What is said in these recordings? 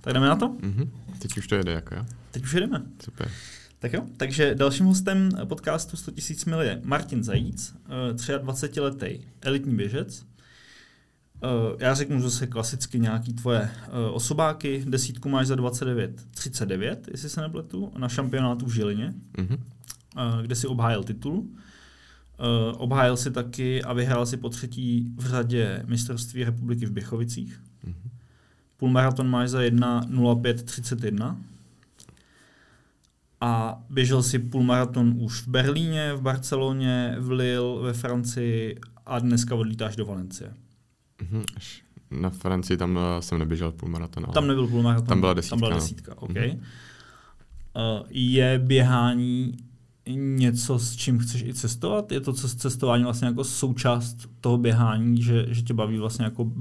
Tak jdeme na to? Mhm. Teď už to jede, jako jo? Teď už jdeme. Super. Tak jo, takže dalším hostem podcastu 100 000 mil je Martin Zajíc, 23-letý elitní běžec. Eh, já řeknu zase klasicky nějaký tvoje eh, osobáky. Desítku máš za 29-39, jestli se nepletu, na šampionátu v Žilině, mm-hmm. kde si obhájil titul. Obhájil si taky a vyhrál si po třetí v řadě mistrovství republiky v Běchovicích. Mm-hmm. Půlmaraton máš za 1.05.31 a běžel si půlmaraton už v Berlíně, v Barceloně, v Lille, ve Francii a dneska odlítáš do Valencie. Mm-hmm. Na Francii tam uh, jsem neběžel půlmaraton. Ale... Tam nebyl půlmaraton. Tam byla desítka. Tam byla no. desítka, no. OK. Mm-hmm. Uh, je běhání něco, s čím chceš i cestovat? Je to cestování vlastně jako součást toho běhání, že, že tě baví vlastně jako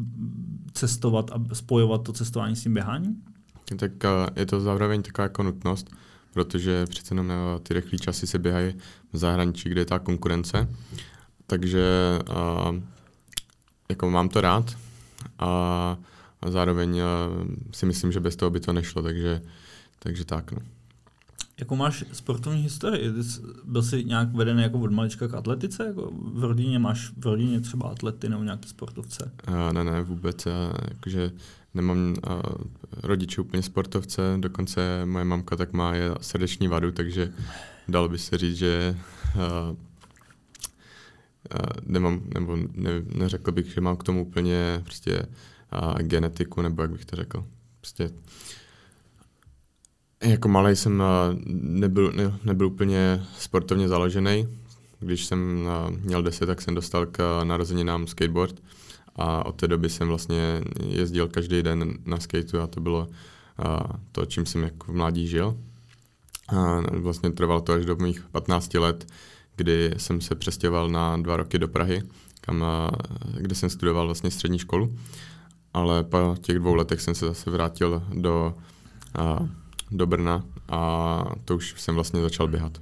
cestovat a spojovat to cestování s tím běháním? Tak uh, je to zároveň taková jako nutnost, protože přece jenom uh, ty rychlé časy se běhají v zahraničí, kde je ta konkurence. Takže uh, jako mám to rád a, zároveň si myslím, že bez toho by to nešlo, takže, takže tak. No. Jakou máš sportovní historii? Byl jsi nějak veden jako od malička k atletice? Jako v rodině máš v rodině třeba atlety nebo nějaký sportovce? A, ne, ne, vůbec. Já, jakože nemám a, rodiče úplně sportovce, dokonce moje mamka tak má je srdeční vadu, takže dalo by se říct, že a, nemám, nebo ne, neřekl bych, že mám k tomu úplně prostě a, genetiku, nebo jak bych to řekl. Prostě jako malý jsem nebyl, ne, nebyl úplně sportovně založený. Když jsem měl 10, tak jsem dostal k narozeninám skateboard a od té doby jsem vlastně jezdil každý den na skateu a to bylo to, čím jsem jako v mládí žil. A vlastně trvalo to až do mých 15 let, kdy jsem se přestěhoval na dva roky do Prahy, kam, kde jsem studoval vlastně střední školu. Ale po těch dvou letech jsem se zase vrátil do, do Brna a to už jsem vlastně začal běhat.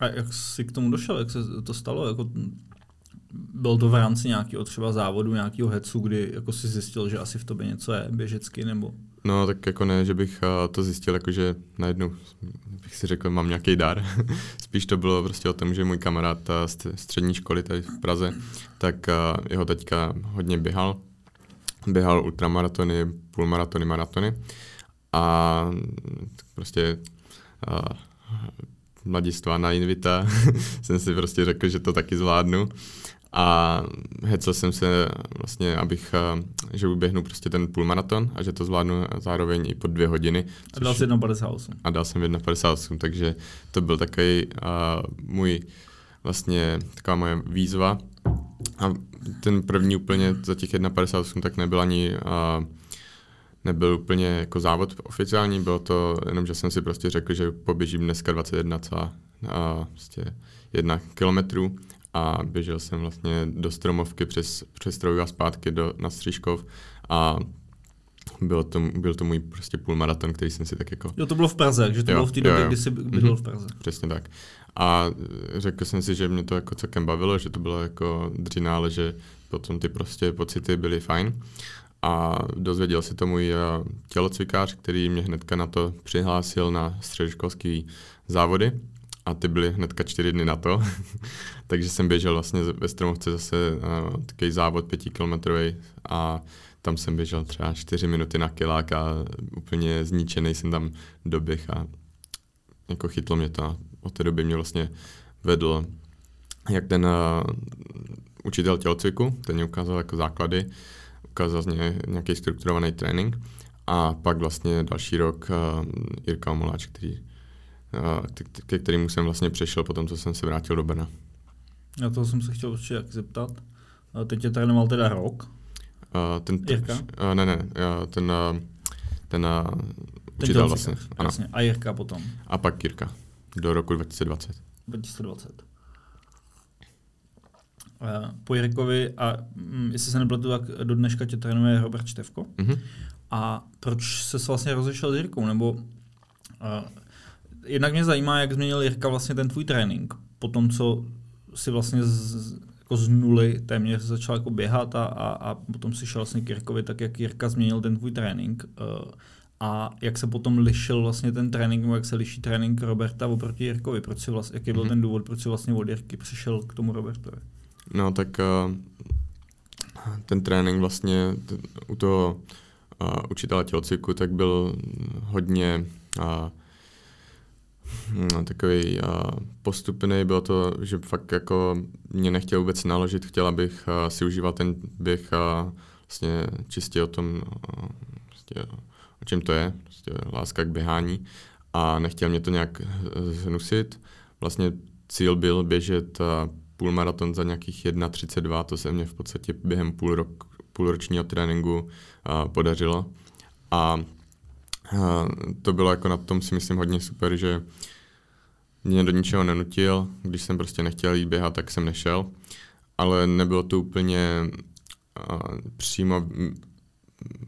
A jak jsi k tomu došel? Jak se to stalo? Jako, byl to v rámci nějakého třeba závodu, nějakého hecu, kdy jako si zjistil, že asi v tobě něco je běžecky, nebo? No, tak jako ne, že bych to zjistil, jakože najednou bych si řekl, mám nějaký dar. Spíš to bylo prostě o tom, že můj kamarád z střední školy tady v Praze, tak jeho teďka hodně běhal. Běhal ultramaratony, půlmaratony, maratony. A prostě a, mladistvá na invita jsem si prostě řekl, že to taky zvládnu a hecel jsem se vlastně, abych, že uběhnu prostě ten půlmaraton a že to zvládnu zároveň i po dvě hodiny. A dal jsi 1,58. A dal jsem 1,58, takže to byl takový uh, můj vlastně taková moje výzva. A ten první úplně za těch 1,58 tak nebyl ani uh, nebyl úplně jako závod oficiální, bylo to jenom, že jsem si prostě řekl, že poběžím dneska 21, prostě jedna kilometrů a běžel jsem vlastně do Stromovky přes, přes Troju a zpátky do, na Stříškov a byl to, byl to můj prostě půlmaraton, který jsem si tak jako... Jo, to bylo v Praze, že to jo, bylo v té době, jo, jo. kdy jsi bydlel mm-hmm. v Praze. Přesně tak. A řekl jsem si, že mě to jako celkem bavilo, že to bylo jako dřina, ale že potom ty prostě pocity byly fajn. A dozvěděl si to můj eh, tělocvikář, který mě hnedka na to přihlásil na středoškolský závody a ty byly hnedka čtyři dny na to. Takže jsem běžel vlastně ve Stromovce zase uh, takový závod pětikilometrový a tam jsem běžel třeba čtyři minuty na kilák a úplně zničený jsem tam doběh a jako chytlo mě to od té doby mě vlastně vedl jak ten uh, učitel tělocviku, ten mě ukázal jako základy, ukázal z něj nějaký strukturovaný trénink a pak vlastně další rok uh, Jirka Omoláč, který ke kterému jsem vlastně přešel potom, co jsem se vrátil do Brna. Já toho jsem se chtěl určitě jak zeptat. Teď tě trénoval teda rok? Uh, ten, Jirka? Uh, ne, ne, uh, ten, uh, ten uh, učitel vlastně. Ano. A Jirka potom? A pak Jirka. Do roku 2020. 2020. Po Jirkovi, a mm, jestli se nepletu, tak do dneška tě trénuje Robert Števko. Mm-hmm. A proč se vlastně rozešel s Jirkou? Nebo uh, jednak mě zajímá, jak změnil Jirka vlastně ten tvůj trénink. Po tom, co si vlastně z, jako z nuly téměř začal jako běhat a, a, a potom si šel vlastně k Jirkovi, tak jak Jirka změnil ten tvůj trénink. Uh, a jak se potom lišil vlastně ten trénink, nebo jak se liší trénink Roberta oproti Jirkovi, proč si vlastně, jaký byl mm-hmm. ten důvod, proč si vlastně od Jirky přišel k tomu Robertovi? No tak uh, ten trénink vlastně t- u toho uh, učitele tělocviku tak byl hodně uh, no, takový uh, postupný, bylo to, že fakt jako mě nechtěl vůbec naložit, chtěl, abych uh, si užíval ten běh uh, vlastně čistě o tom, uh, prostě, o čem to je, prostě láska k běhání. A nechtěl mě to nějak zhnusit. Vlastně cíl byl běžet půlmaraton za nějakých 1.32, to se mě v podstatě během půl rok, půlročního tréninku uh, podařilo. A uh, to bylo jako na tom si myslím hodně super, že mě do ničeho nenutil, když jsem prostě nechtěl jít běhat, tak jsem nešel, ale nebylo to úplně uh, přímo,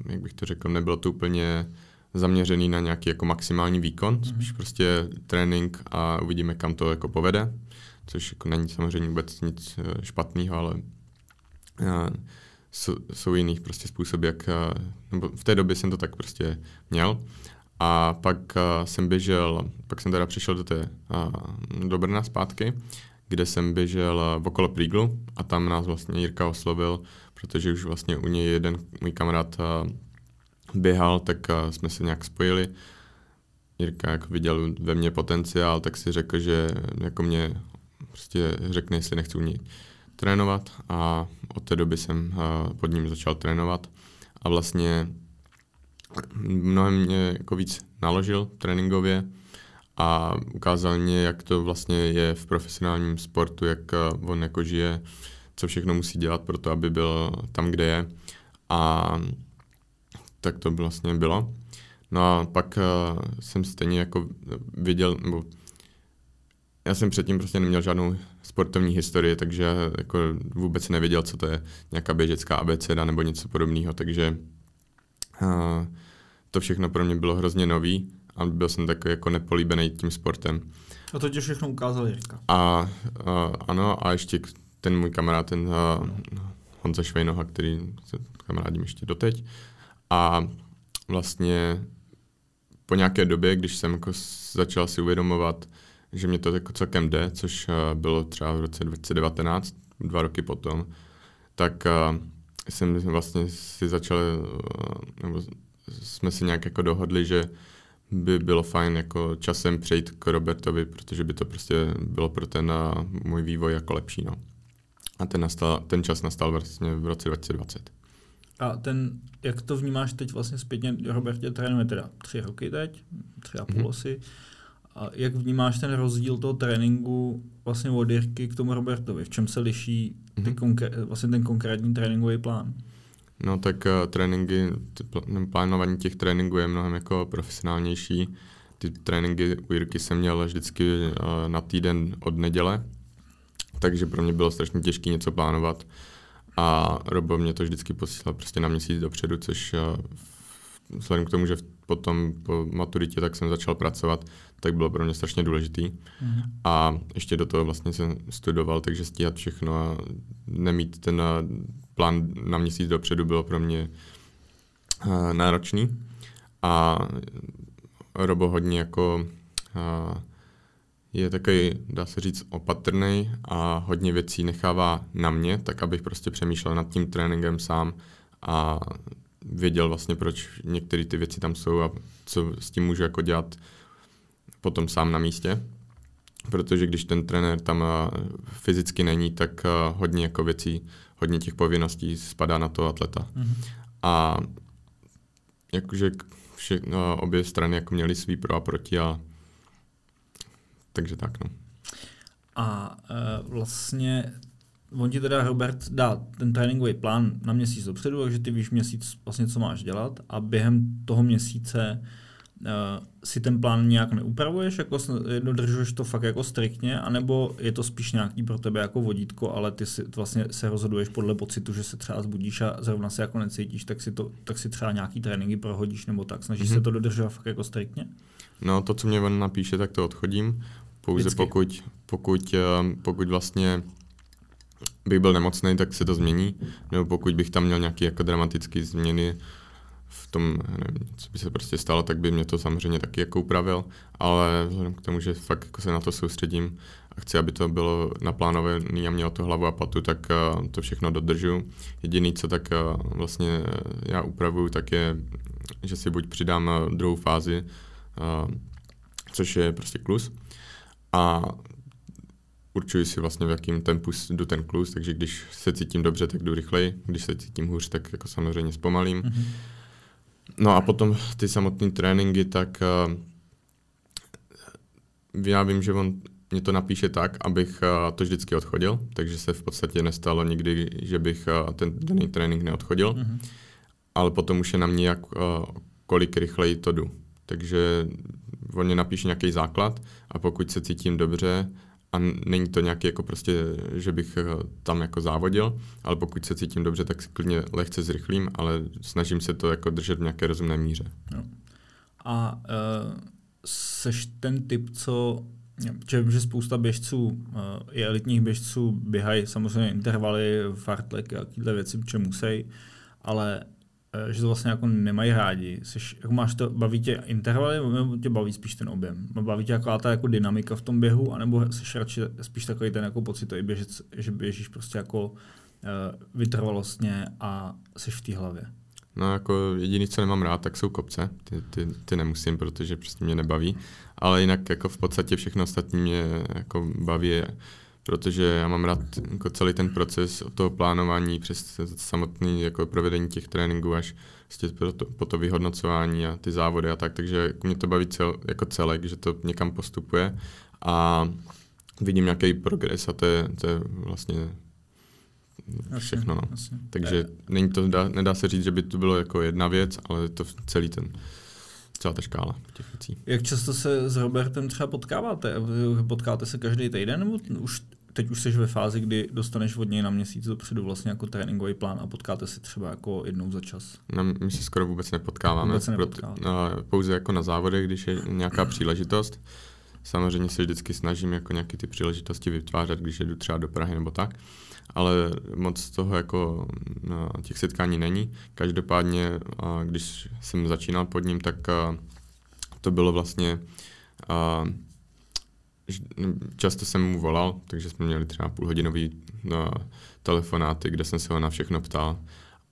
jak bych to řekl, nebylo to úplně zaměřený na nějaký jako maximální výkon, mm-hmm. spíš prostě trénink a uvidíme, kam to jako povede což jako není samozřejmě vůbec nic eh, špatného, ale eh, jsou jiných prostě způsoby, jak, eh, nebo v té době jsem to tak prostě měl. A pak jsem běžel, pak jsem teda přišel do té, do Brna zpátky, kde jsem běžel v okolo Príglu a tam nás vlastně Jirka oslovil, protože už vlastně u něj jeden můj kamarád běhal, tak jsme se nějak spojili. Jirka jako viděl ve mně potenciál, tak si řekl, že jako mě prostě řekne, jestli nechci u něj trénovat a od té doby jsem eh, pod ním začal trénovat a vlastně mnohem mě jako víc naložil tréninkově a ukázal mě, jak to vlastně je v profesionálním sportu, jak eh, on jako žije, co všechno musí dělat pro to, aby byl tam, kde je a tak to vlastně bylo. No a pak uh, jsem stejně jako viděl, nebo já jsem předtím prostě neměl žádnou sportovní historii, takže jako vůbec nevěděl, co to je nějaká běžecká abeceda nebo něco podobného, takže uh, to všechno pro mě bylo hrozně nový a byl jsem takový jako nepolíbený tím sportem. A to tě všechno ukázal Jirka. A uh, ano, a ještě ten můj kamarád, ten uh, Honza Švejnoha, který se kamarádím ještě doteď. A vlastně po nějaké době, když jsem jako začal si uvědomovat, že mě to jako celkem jde, což eh, bylo třeba v roce 2019, dva roky potom, tak uh, jsem vlastně si začal, uh, nebo jsme si nějak jako dohodli, že by bylo fajn jako časem přejít k Robertovi, protože by to prostě bylo pro ten můj vývoj jako lepší. No. A ten, nastal, ten čas nastal vlastně v roce 2020. A ten, jak to vnímáš teď vlastně zpětně, Robert tě trénuje teda tři roky teď, tři a půl mm-hmm. asi, a jak vnímáš ten rozdíl toho tréninku vlastně od Jirky k tomu Robertovi? V čem se liší ty mm-hmm. konkré- vlastně ten konkrétní tréninkový plán? No tak uh, tréninky, pl- plánování těch tréninků je mnohem jako profesionálnější. Ty tréninky u Jirky jsem měl vždycky uh, na týden od neděle, takže pro mě bylo strašně těžké něco plánovat. A Robo mě to vždycky posílal prostě na měsíc dopředu, což uh, vzhledem k tomu, že potom po maturitě tak jsem začal pracovat, tak bylo pro mě strašně důležitý. Mm. A ještě do toho vlastně jsem studoval, takže stíhat všechno a nemít ten eh, plán na měsíc dopředu bylo pro mě uh, náročný. A Robo hodně jako uh, je takový, dá se říct, opatrný a hodně věcí nechává na mě, tak abych prostě přemýšlel nad tím tréninkem sám a věděl vlastně, proč některé ty věci tam jsou a co s tím můžu jako dělat potom sám na místě. Protože když ten trenér tam eh, fyzicky není, tak eh, hodně jako věcí, hodně těch povinností spadá na to atleta. Mm-hmm. A jakože vše, no, obě strany jako měly svý pro a proti a takže tak no. A e, vlastně on ti teda Robert dá ten tréninkový plán na měsíc dopředu, takže ty víš měsíc vlastně, co máš dělat a během toho měsíce uh, si ten plán nějak neupravuješ, jako dodržuješ to fakt jako striktně, anebo je to spíš nějaký pro tebe jako vodítko, ale ty si vlastně se rozhoduješ podle pocitu, že se třeba zbudíš a zrovna se jako necítíš, tak si, to, tak si třeba nějaký tréninky prohodíš nebo tak. Snažíš mm-hmm. se to dodržovat fakt jako striktně? No to, co mě on napíše, tak to odchodím. Pouze Vždycky. pokud, pokud, eh, pokud vlastně bych byl nemocný, tak se to změní, nebo pokud bych tam měl nějaké jako dramatické změny, v tom, nevím, co by se prostě stalo, tak by mě to samozřejmě taky jako upravil, ale vzhledem k tomu, že fakt jako se na to soustředím a chci, aby to bylo naplánované a mělo to hlavu a patu, tak uh, to všechno dodržu. Jediný, co tak uh, vlastně já upravuju, tak je, že si buď přidám uh, druhou fázi, což je prostě klus, a určuji si vlastně, v jakém tempu jdu ten klus, takže když se cítím dobře, tak jdu rychleji, když se cítím hůř, tak jako samozřejmě zpomalím. Mm-hmm. No a potom ty samotné tréninky, tak uh, já vím, že on mě to napíše tak, abych uh, to vždycky odchodil, takže se v podstatě nestalo nikdy, že bych uh, ten daný trénink neodchodil, mm-hmm. ale potom už je na mě, jak, uh, kolik rychleji to jdu. Takže on mě napíše nějaký základ a pokud se cítím dobře a není to nějaký jako prostě, že bych tam jako závodil, ale pokud se cítím dobře, tak si klidně lehce zrychlím, ale snažím se to jako držet v nějaké rozumné míře. Jo. A uh, seš ten typ, co že vím, že spousta běžců, uh, i elitních běžců, běhají samozřejmě intervaly, fartlek a takové věci, če musí, ale že to vlastně jako nemají rádi. Seš, jako máš to, baví tě intervaly, nebo tě baví spíš ten objem? Baví tě jako ta jako dynamika v tom běhu, anebo jsi radši spíš takový ten jako pocitový běžec, že běžíš prostě jako uh, vytrvalostně a jsi v té hlavě? No jako jediný, co nemám rád, tak jsou kopce. Ty, ty, ty nemusím, protože prostě mě nebaví. Ale jinak jako v podstatě všechno ostatní mě jako baví, protože já mám rád jako celý ten proces od toho plánování přes samotný jako provedení těch tréninků až prostě po, to, po to vyhodnocování a ty závody a tak, takže mě to baví cel, jako celek, že to někam postupuje a vidím nějaký progres a to je, to je vlastně všechno. No. Jasně. Takže není to, dá, nedá se říct, že by to bylo jako jedna věc, ale je to celý ten celá ta škála těch věcí. Jak často se s Robertem třeba potkáváte? Potkáte se každý týden nebo už teď už jsi ve fázi, kdy dostaneš od něj na měsíc dopředu vlastně jako tréninkový plán a potkáte se třeba jako jednou za čas? No, my se skoro vůbec nepotkáváme. Vůbec nepotkáváme. no, pouze jako na závodech, když je nějaká příležitost. Samozřejmě se vždycky snažím jako nějaké ty příležitosti vytvářet, když jdu třeba do Prahy nebo tak ale moc toho jako no, těch setkání není. Každopádně, když jsem začínal pod ním, tak to bylo vlastně často jsem mu volal, takže jsme měli třeba půlhodinový no, telefonáty, kde jsem se ho na všechno ptal.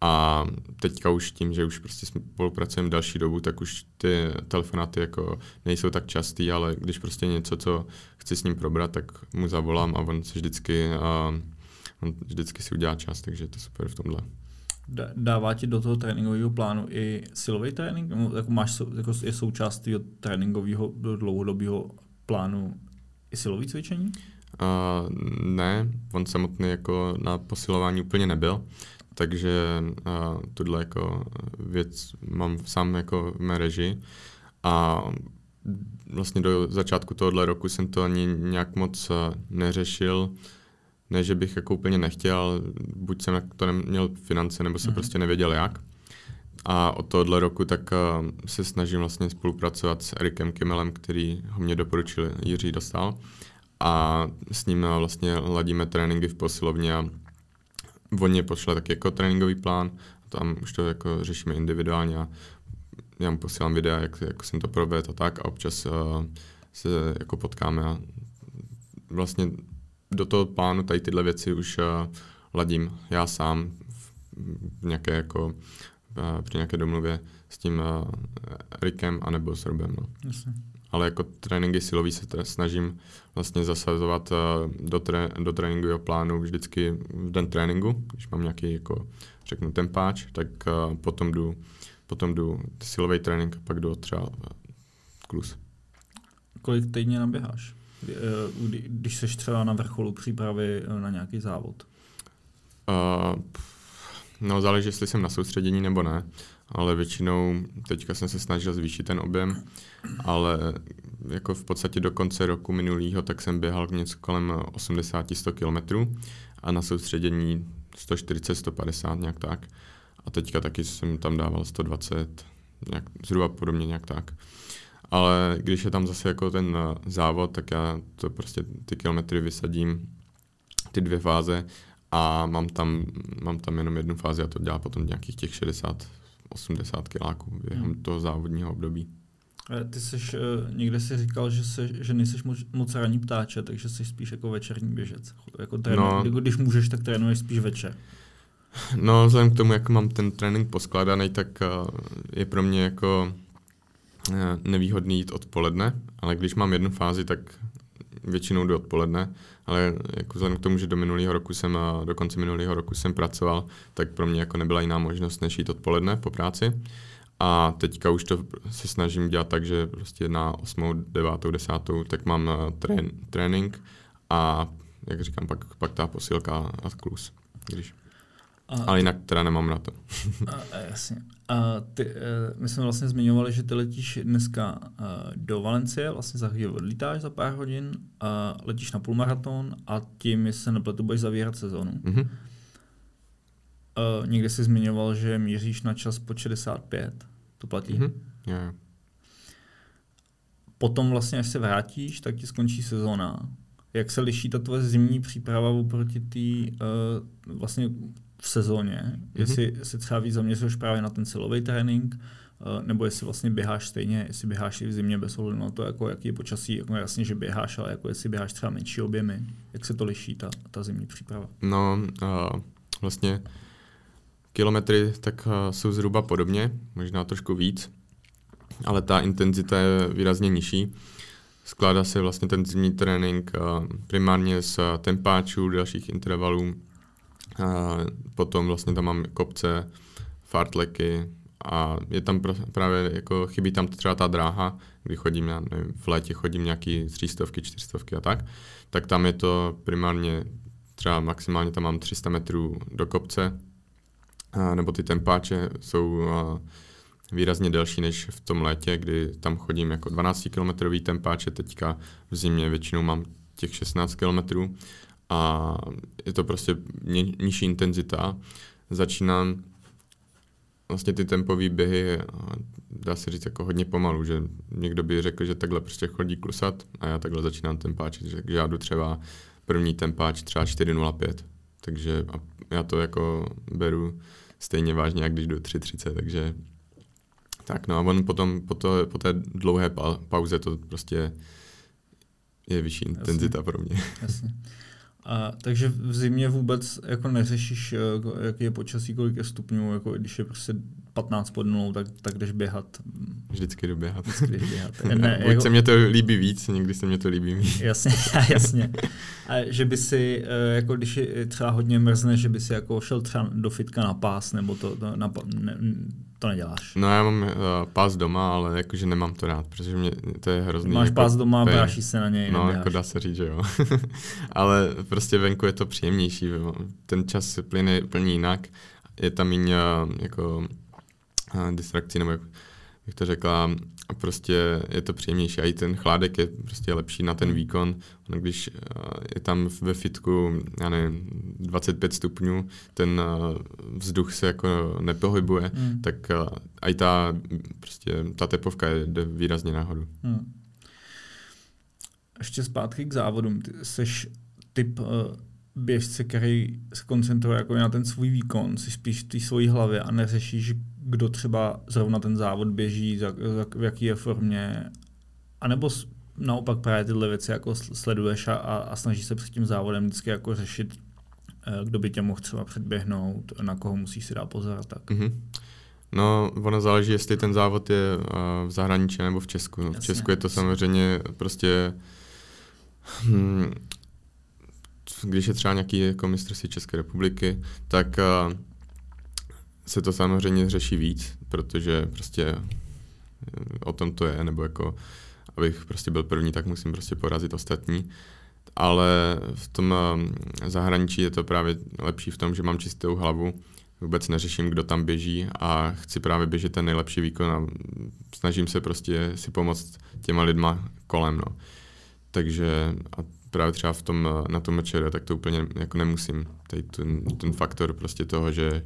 A teďka už tím, že už prostě spolupracujeme další dobu, tak už ty telefonáty jako nejsou tak častý, ale když prostě něco, co chci s ním probrat, tak mu zavolám a on se vždycky uh, on vždycky si udělá čas, takže je to super v tomhle. Dává ti do toho tréninkového plánu i silový trénink? Jako máš, jako je součást tréninkového dlouhodobého plánu i silový cvičení? Uh, ne, on samotný jako na posilování úplně nebyl, takže uh, tuhle jako věc mám sám jako v mé režii a vlastně do začátku tohohle roku jsem to ani nějak moc neřešil, ne, že bych jako úplně nechtěl, buď jsem to neměl finance, nebo jsem mm-hmm. prostě nevěděl jak. A od tohohle roku tak uh, se snažím vlastně spolupracovat s Erikem Kimelem, který ho mě doporučil Jiří Dostal. A s ním uh, vlastně ladíme tréninky v posilovně a on mě pošle taky jako tréninkový plán. Tam už to jako řešíme individuálně a já mu posílám videa, jak, jak jsem to provedl a tak a občas uh, se jako potkáme a vlastně do toho plánu tady tyhle věci už uh, ladím já sám v nějaké jako, při nějaké domluvě s tím uh, Rikem anebo s Robem. No. Jasně. Ale jako tréninky silový se snažím vlastně zasazovat uh, do, tré, do tréninkového plánu vždycky v den tréninku, když mám nějaký jako řeknu tempáč, tak potom jdu, potom jdu silový trénink a pak jdu třeba klus. Kolik týdně naběháš? Eh, když jsi třeba na vrcholu přípravy eh, na nějaký závod? Uh, no záleží, jestli jsem na soustředění nebo ne, ale většinou teďka jsem se snažil zvýšit ten objem, ale jako v podstatě do konce roku minulého tak jsem běhal něco kolem 80-100 km a na soustředění 140-150 nějak tak. A teďka taky jsem tam dával 120, nějak, zhruba podobně nějak tak. Ale když je tam zase jako ten eh, závod, tak já to prostě ty kilometry vysadím, ty dvě fáze a mám tam, mám tam jenom jednu fázi a to dělá potom nějakých těch 60, 80 kiláků během hmm. toho závodního období. Ty jsi, někde si říkal, že, se, že nejsi moc, moc ranní ptáče, takže jsi spíš jako večerní běžec. Jako trénu, no, když můžeš, tak trénuješ spíš večer. No, vzhledem k tomu, jak mám ten trénink poskladaný, tak je pro mě jako nevýhodný jít odpoledne, ale když mám jednu fázi, tak většinou jdu odpoledne, ale jako vzhledem k tomu, že do minulého roku jsem, do konce minulého roku jsem pracoval, tak pro mě jako nebyla jiná možnost, než jít odpoledne po práci. A teďka už to se snažím dělat tak, že prostě na 8., 9., 10. tak mám trén, trénink a jak říkám, pak, pak ta posilka a klus. Když. A, Ale jinak teda nemám na to. a, jasně. A ty, uh, my jsme vlastně zmiňovali, že ty letíš dneska uh, do Valencie, vlastně za chvíli odlítáš za pár hodin, a letíš na půlmaraton a tím, jestli se nepletu, budeš zavírat sezónu. Mm-hmm. Uh, někde jsi zmiňoval, že míříš na čas po 65. To platí? Mm-hmm. Yeah. Potom vlastně, až se vrátíš, tak ti skončí sezóna. Jak se liší ta tvoje zimní příprava oproti té uh, vlastně v sezóně, mm-hmm. jestli se třeba víc zaměřuješ právě na ten silový trénink, uh, nebo jestli vlastně běháš stejně, jestli běháš i v zimě bez ohledu na to, jako jaký je počasí, jako jasně, že běháš, ale jako jestli běháš třeba menší objemy, jak se to liší, ta, ta zimní příprava? No, uh, vlastně kilometry tak uh, jsou zhruba podobně, možná trošku víc, ale ta intenzita je výrazně nižší. Skládá se vlastně ten zimní trénink uh, primárně z tempáčů, dalších intervalů, a potom vlastně tam mám kopce, fartleky a je tam právě jako chybí tam třeba ta dráha, kdy chodím, já nevím, v létě chodím nějaký třístovky, čtyřstovky a tak, tak tam je to primárně třeba maximálně tam mám 300 metrů do kopce, a, nebo ty tempáče jsou a, výrazně delší než v tom létě, kdy tam chodím jako 12 kilometrový tempáče, teďka v zimě většinou mám těch 16 kilometrů a je to prostě nižší intenzita. Začínám vlastně ty tempové běhy, dá se říct jako hodně pomalu, že někdo by řekl, že takhle prostě chodí klusat a já takhle začínám tempáčit, že já jdu třeba první tempáč třeba 4.05, takže já to jako beru stejně vážně, jak když jdu 3.30, takže tak no a on potom po, to, po té dlouhé pauze to prostě je vyšší Jasně. intenzita pro mě. Jasně. A, takže v zimě vůbec jako neřešíš, eh, jaký je počasí, kolik je stupňů, jako když je prostě 15 pod nulou, tak, tak jdeš běhat. Vždycky jdu běhat. Vždycky jdeš běhat. Ne, Buď jako... se mě to líbí víc, někdy se mě to líbí víc. Jasně, jasně. A že by si, eh, jako když je třeba hodně mrzne, že by si jako šel třeba do fitka na pás, nebo to, to na, ne, to neděláš. No já mám uh, pás doma, ale jakože nemám to rád, protože mě to je hrozný. Máš jako, pás doma a bráší se na něj. No, neběháš. jako dá se říct, že jo. ale prostě venku je to příjemnější, ten čas se plyne plní jinak, je tam méně jako distrakcí, nebo jak bych to řekla, a prostě je to příjemnější. A i ten chládek je prostě lepší na ten výkon. No, když je tam ve fitku, já nevím, 25 stupňů, ten vzduch se jako nepohybuje, hmm. tak i ta, prostě, ta tepovka jde výrazně nahoru. Hmm. Ještě zpátky k závodům. Ty jsi typ uh, běžce, který se koncentruje jako na ten svůj výkon, jsi spíš v té svojí hlavě a neřešíš, kdo třeba zrovna ten závod běží, za, za, v jaký je formě, anebo naopak právě tyhle věci jako sleduješ a, a snažíš se před tím závodem vždycky jako řešit, eh, kdo by tě mohl třeba předběhnout, na koho musíš si dát pozor tak. Mm-hmm. No, ono záleží, jestli ten závod je uh, v zahraničí nebo v Česku. No, v Česku je to samozřejmě prostě hm, když je třeba nějaký jako mistrovství České republiky, tak uh, se to samozřejmě řeší víc, protože prostě eh, o tom to je, nebo jako abych prostě byl první, tak musím prostě porazit ostatní. Ale v tom eh, zahraničí je to právě lepší v tom, že mám čistou hlavu, vůbec neřeším, kdo tam běží a chci právě běžet ten nejlepší výkon a snažím se prostě si pomoct těma lidma kolem, no. Takže a právě třeba v tom, na tom mečere, tak to úplně jako nemusím. Tady ten, ten faktor prostě toho, že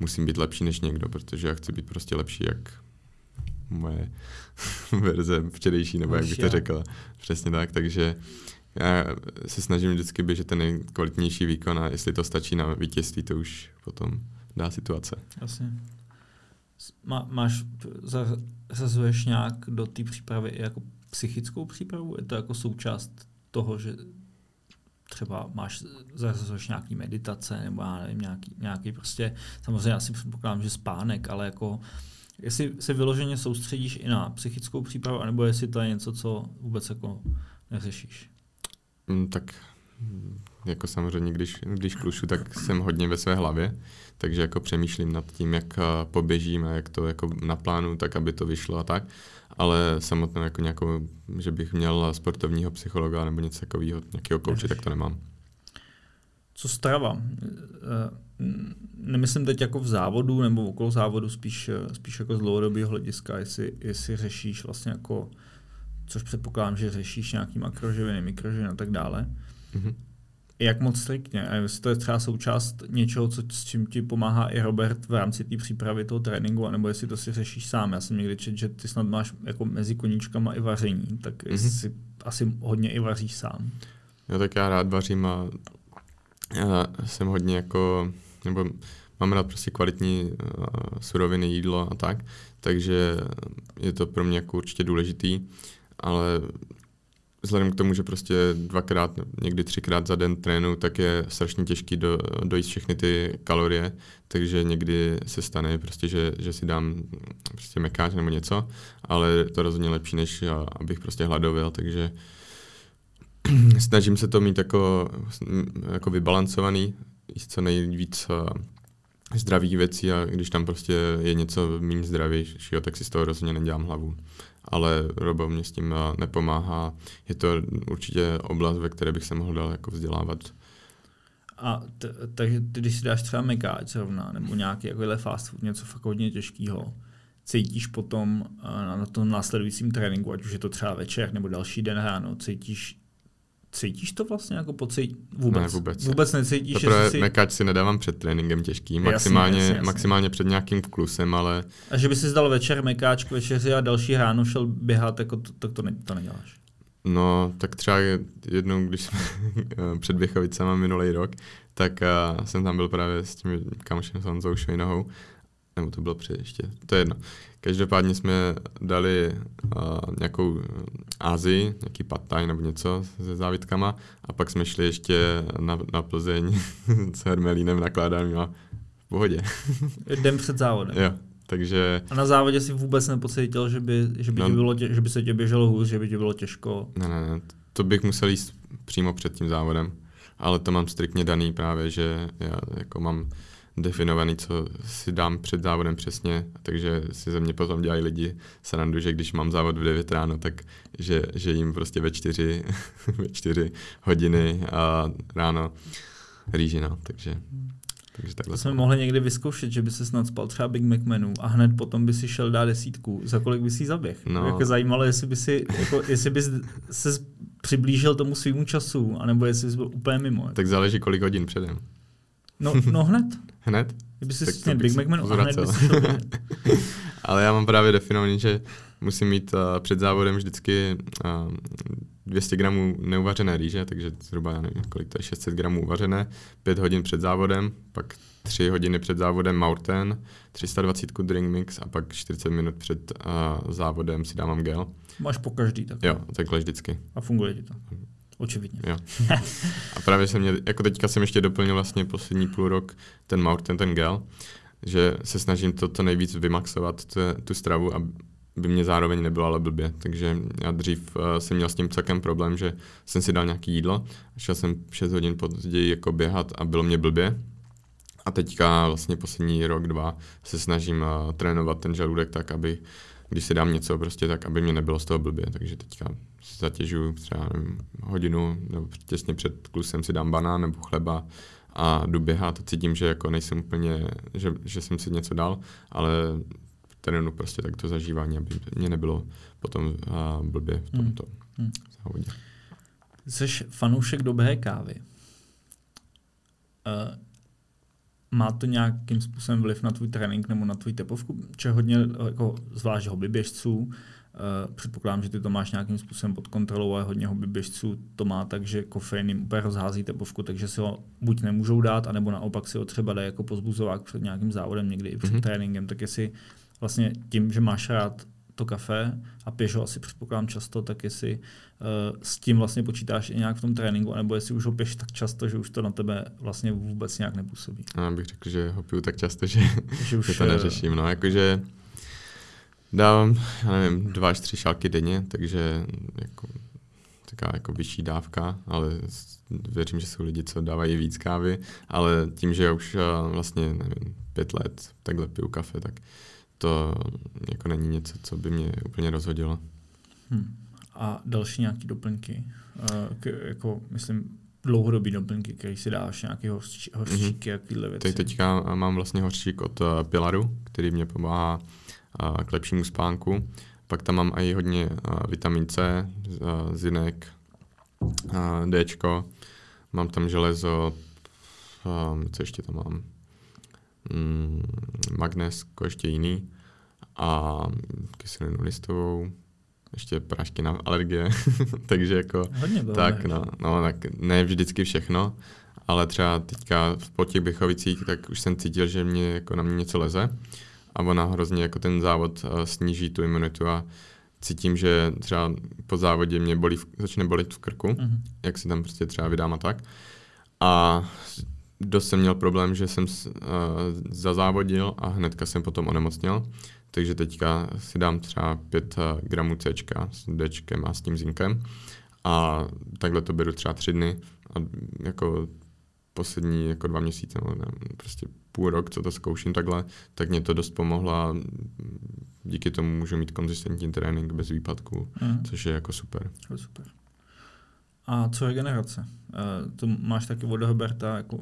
musím být lepší než někdo, protože já chci být prostě lepší jak moje verze včerejší, nebo jak bych to řekl. Přesně tak, takže já se snažím vždycky běžet ten nejkvalitnější výkon a jestli to stačí na vítězství, to už potom dá situace. Jasně. má, máš, zařazuješ nějak do té přípravy jako psychickou přípravu? Je to jako součást toho, že třeba máš, zařazuješ nějaký meditace nebo já nevím, nějaký, nějaký prostě, samozřejmě asi předpokládám, že spánek, ale jako jestli se vyloženě soustředíš i na psychickou přípravu, anebo jestli to je něco, co vůbec jako neřešíš? Mm, tak jako samozřejmě, když, když klušu, tak jsem hodně ve své hlavě, takže jako přemýšlím nad tím, jak poběžím a jak to jako naplánu, tak aby to vyšlo a tak. Ale samotnou jako nějakou, že bych měl sportovního psychologa nebo něco takového, nějakého kouče, tak to nemám. Co strava? Eh, nemyslím teď jako v závodu nebo okolo závodu, spíš, spíš jako z dlouhodobého hlediska, jestli, jestli řešíš vlastně jako, což předpokládám, že řešíš nějaký makroživiny, mikroživiny a tak dále. Mm-hmm jak moc striktně? A jestli to je třeba součást něčeho, co, s čím ti pomáhá i Robert v rámci té přípravy toho tréninku, anebo jestli to si řešíš sám. Já jsem někdy četl, že ty snad máš jako mezi koníčkama i vaření, tak mm-hmm. jestli asi hodně i vaříš sám. Jo, tak já rád vařím a já jsem hodně jako, nebo mám rád prostě kvalitní uh, suroviny, jídlo a tak, takže je to pro mě jako určitě důležitý, ale vzhledem k tomu, že prostě dvakrát, někdy třikrát za den trénu, tak je strašně těžký do, dojít všechny ty kalorie, takže někdy se stane prostě, že, že si dám prostě mekáč nebo něco, ale to rozhodně lepší, než abych prostě hladověl, takže snažím se to mít jako, jako vybalancovaný, co nejvíc zdravých věcí a když tam prostě je něco méně zdravějšího, tak si z toho rozhodně nedělám hlavu ale Robo mě s tím eh, nepomáhá. Je to určitě oblast, ve které bych se mohl dál jako vzdělávat. A t- takže když si dáš třeba mekáč zrovna, nebo nějaký jako fast food, něco fakt hodně těžkého, cítíš potom uh, na tom následujícím tréninku, ať už je to třeba večer nebo další den ráno, cítíš Cítíš to vlastně jako pocit? Vůbec. Ne, vůbec. Vůbec necítíš, že si... mekáč si nedávám před tréninkem těžký, maximálně, jasně, jasně, jasně. maximálně před nějakým klusem, ale... A že by si zdal večer mekáč k večeři a další ráno šel běhat, jako to, tak to, ne, to neděláš. No, tak třeba jednou, když jsme před Běchovicama minulý rok, tak uh, jsem tam byl právě s tím kamošem s Honzou Švejnohou, nebo to bylo před ještě, to je jedno. Každopádně jsme dali uh, nějakou Ázii, nějaký pataj nebo něco se závitkama a pak jsme šli ještě na, na Plzeň s Hermelínem nakládaným a v pohodě. Den před závodem. Jo, takže... A na závodě si vůbec nepocítil, že by, že by, no, bylo tě, že by se tě běželo hůř, že by tě bylo těžko? Ne, ne, ne, to bych musel jít přímo před tím závodem, ale to mám striktně daný právě, že já jako mám definovaný, co si dám před závodem přesně, takže si ze mě potom dělají lidi srandu, že když mám závod v 9 ráno, tak že, že jim prostě ve 4, ve 4 hodiny a ráno rýži, no, takže... Takže takhle to jsme mohli někdy vyzkoušet, že by se snad spal třeba Big McMenu a hned potom by si šel dát desítku. Za kolik by si zaběh? No. Jako zajímalo, jestli by si, jako, jestli bys se přiblížil tomu svýmu času, anebo jestli jsi byl úplně mimo. Tak záleží, kolik hodin předem. No, no hned. hned? Kdyby si sněl Big Mac menu a hned Ale já mám právě definovaný, že musím mít uh, před závodem vždycky uh, 200 gramů neuvařené rýže, takže zhruba, já nevím, kolik to je, 600 gramů uvařené, 5 hodin před závodem, pak 3 hodiny před závodem Maurten, 320 drink mix a pak 40 minut před uh, závodem si dávám gel. Máš po každý tak? Jo, takhle vždycky. A funguje ti to? Očividně. Jo. A právě jsem mě, jako teďka jsem ještě doplnil vlastně poslední půl rok ten Maur, ten, ten gel, že se snažím to, to nejvíc vymaxovat, tu, tu stravu, aby mě zároveň nebylo ale blbě. Takže já dřív uh, jsem měl s tím celkem problém, že jsem si dal nějaké jídlo, šel jsem 6 hodin později jako běhat a bylo mě blbě. A teďka vlastně poslední rok, dva se snažím uh, trénovat ten žaludek tak, aby když si dám něco prostě tak, aby mě nebylo z toho blbě. Takže teďka zatěžuju třeba nevím, hodinu nebo těsně před klusem si dám banán nebo chleba a jdu běhat a cítím, že jako nejsem úplně, že, že jsem si něco dal, ale terénu prostě tak to zažívání, aby mě nebylo potom a, blbě v tomto hmm. hmm. závodě. Jsi fanoušek dobré kávy. Uh, má to nějakým způsobem vliv na tvůj trénink nebo na tvůj tepovku? Če hodně, jako, zvlášť hobbyběžců, Uh, předpokládám, že ty to máš nějakým způsobem pod kontrolou, ale hodně hobbyběžců to má tak, že kofein jim úplně rozhází tepovku, takže si ho buď nemůžou dát, anebo naopak si ho třeba dají jako pozbuzovák před nějakým závodem, někdy i před mm-hmm. tréninkem, tak jestli vlastně tím, že máš rád to kafe a piješ ho asi předpokládám často, tak jestli uh, s tím vlastně počítáš i nějak v tom tréninku, nebo jestli už ho piješ tak často, že už to na tebe vlastně vůbec nějak nepůsobí. Já bych řekl, že ho piju tak často, že, že už to neřeším. No, jakože dávám, já nevím, dva až tři šálky denně, takže jako, taková jako vyšší dávka, ale věřím, že jsou lidi, co dávají víc kávy, ale tím, že už eh, vlastně nevím, pět let takhle piju kafe, tak to jako není něco, co by mě úplně rozhodilo. Hmm. A další nějaké doplňky? Uh, k, jako, myslím, dlouhodobý doplňky, který si dáš, nějaké hořčí, hořčíky, mm-hmm. jakýhle věci? Teď teďka mám vlastně hořčík od uh, Pilaru, který mě pomáhá uh, k lepšímu spánku. Pak tam mám i hodně uh, vitamin C, uh, zinek, uh, Dčko, mám tam železo, um, co ještě tam mám? Mm, magnesko, ještě jiný a kyselinu listovou, ještě prášky na alergie, takže jako Hodně bylo, tak, no, no, tak ne vždycky všechno, ale třeba teďka po těch Bychovicích, tak už jsem cítil, že mě, jako na mě něco leze a ona hrozně jako ten závod uh, sníží tu imunitu a cítím, že třeba po závodě mě bolí, začne bolit v krku, mm-hmm. jak si tam prostě třeba vydám a tak. A dost jsem měl problém, že jsem uh, zazávodil a hnedka jsem potom onemocněl. Takže teďka si dám třeba 5 eh, gramů C s D a s tím zinkem a takhle to beru třeba tři dny a jako poslední jako dva měsíce, no, ne, prostě půl rok, co to zkouším takhle, tak mě to dost pomohlo a díky tomu můžu mít konzistentní trénink bez výpadků, mm. což je jako super. Je super. A co je generace? Uh, to máš taky od Herberta, jako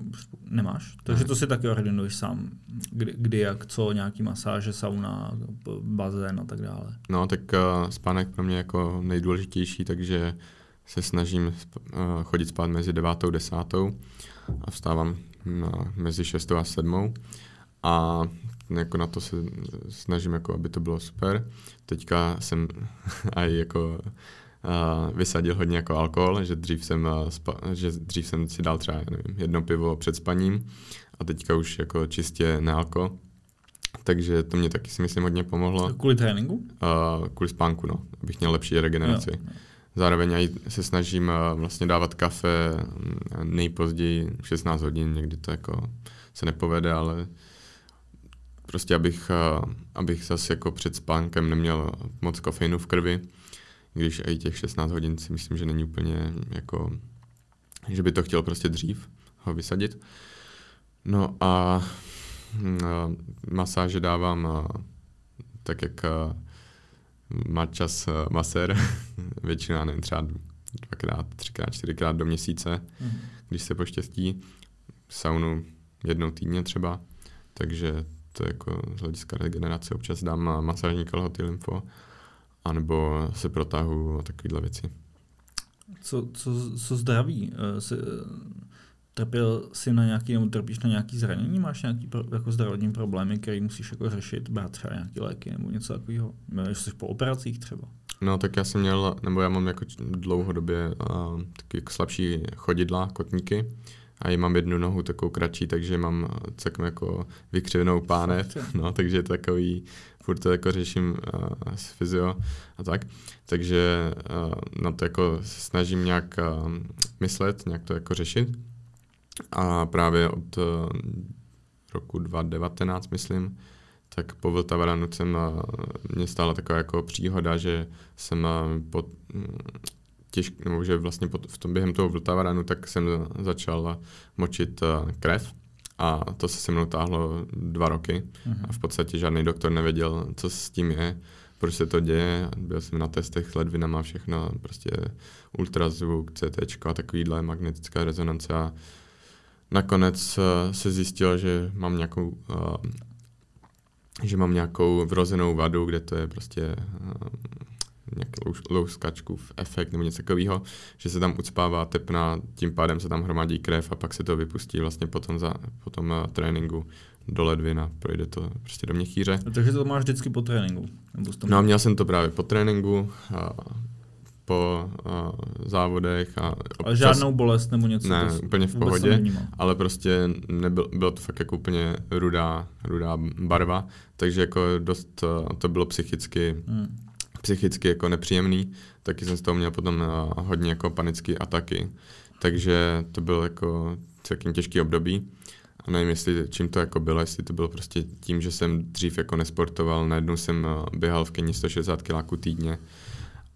nemáš? Takže to si taky ordinuješ sám. Kdy, kdy, jak, co, nějaký masáže, sauna, bazén a tak dále. No, tak uh, spánek pro mě jako nejdůležitější, takže se snažím uh, chodit spát mezi 9 a 10 a vstávám na, mezi 6 a 7 a jako na to se snažím, jako, aby to bylo super. Teďka jsem aj jako vysadil hodně jako alkohol, že dřív jsem, uh, spa, že dřív jsem si dal třeba nevím, jedno pivo před spaním a teďka už jako čistě nealko. Takže to mě taky si myslím hodně pomohlo. Kvůli tréninku? Uh, kvůli spánku, no, abych měl lepší regeneraci. Jo. Zároveň já se snažím uh, vlastně dávat kafe nejpozději 16 hodin, někdy to jako se nepovede, ale prostě abych, abych zase jako před spánkem neměl moc kofeinu v krvi když i těch 16 hodin si myslím, že není úplně jako, že by to chtěl prostě dřív ho vysadit. No a, a masáže dávám tak, jak má čas masér, většina, nevím, třeba dvakrát, třikrát, čtyřikrát do měsíce, mm. když se poštěstí. Saunu jednou týdně třeba, takže to jako z hlediska regenerace občas dám masážní kalhoty lymfo anebo se protahu a takovéhle věci. Co, co, co zdraví? Se, eh, trpěl jsi na nějaký, nebo trpíš na nějaký zranění? Máš nějaký jako zdravotní problémy, které musíš jako řešit, brát třeba nějaké léky nebo něco takového? Jsi po operacích třeba? No tak já jsem měl, nebo já mám jako dlouhodobě uh, taky jako slabší chodidla, kotníky a i mám jednu nohu takovou kratší, takže mám celkem jako vykřivenou pánev, no, takže je to takový furt to jako řeším uh, s fyzio a tak. Takže uh, na to jako snažím nějak uh, myslet, nějak to jako řešit. A právě od uh, roku 2019, myslím, tak po Vltavaranu jsem, uh, mě stala taková jako příhoda, že jsem uh, pod, um, těžk, nebo že vlastně pod, v tom během toho Vltavaranu, tak jsem začal močit krev a to se se mnou táhlo dva roky uh-huh. a v podstatě žádný doktor nevěděl, co s tím je, proč se to děje. Byl jsem na testech ledvinama všechno, prostě ultrazvuk, CT a takovýhle magnetická rezonance a nakonec uh, se zjistilo, že mám nějakou uh, že mám nějakou vrozenou vadu, kde to je prostě uh, nějaký louskačkův efekt nebo něco takového, že se tam ucpává tepna, tím pádem se tam hromadí krev a pak se to vypustí vlastně potom za potom uh, tréninku do ledvin a projde to prostě do měchýře. A takže to máš vždycky po tréninku? Nebo no měl jsem to právě po tréninku a po uh, závodech. A ale žádnou bolest nebo něco? Ne, úplně v pohodě, ale prostě nebyl, bylo to fakt jako úplně rudá, rudá barva, takže jako dost uh, to bylo psychicky, hmm. Psychicky jako nepříjemný, taky jsem z toho měl potom uh, hodně jako panické ataky, takže to bylo jako celkem těžký období. A nevím, jestli čím to jako bylo, jestli to bylo prostě tím, že jsem dřív jako nesportoval, najednou jsem běhal v Keni 160 kg týdně,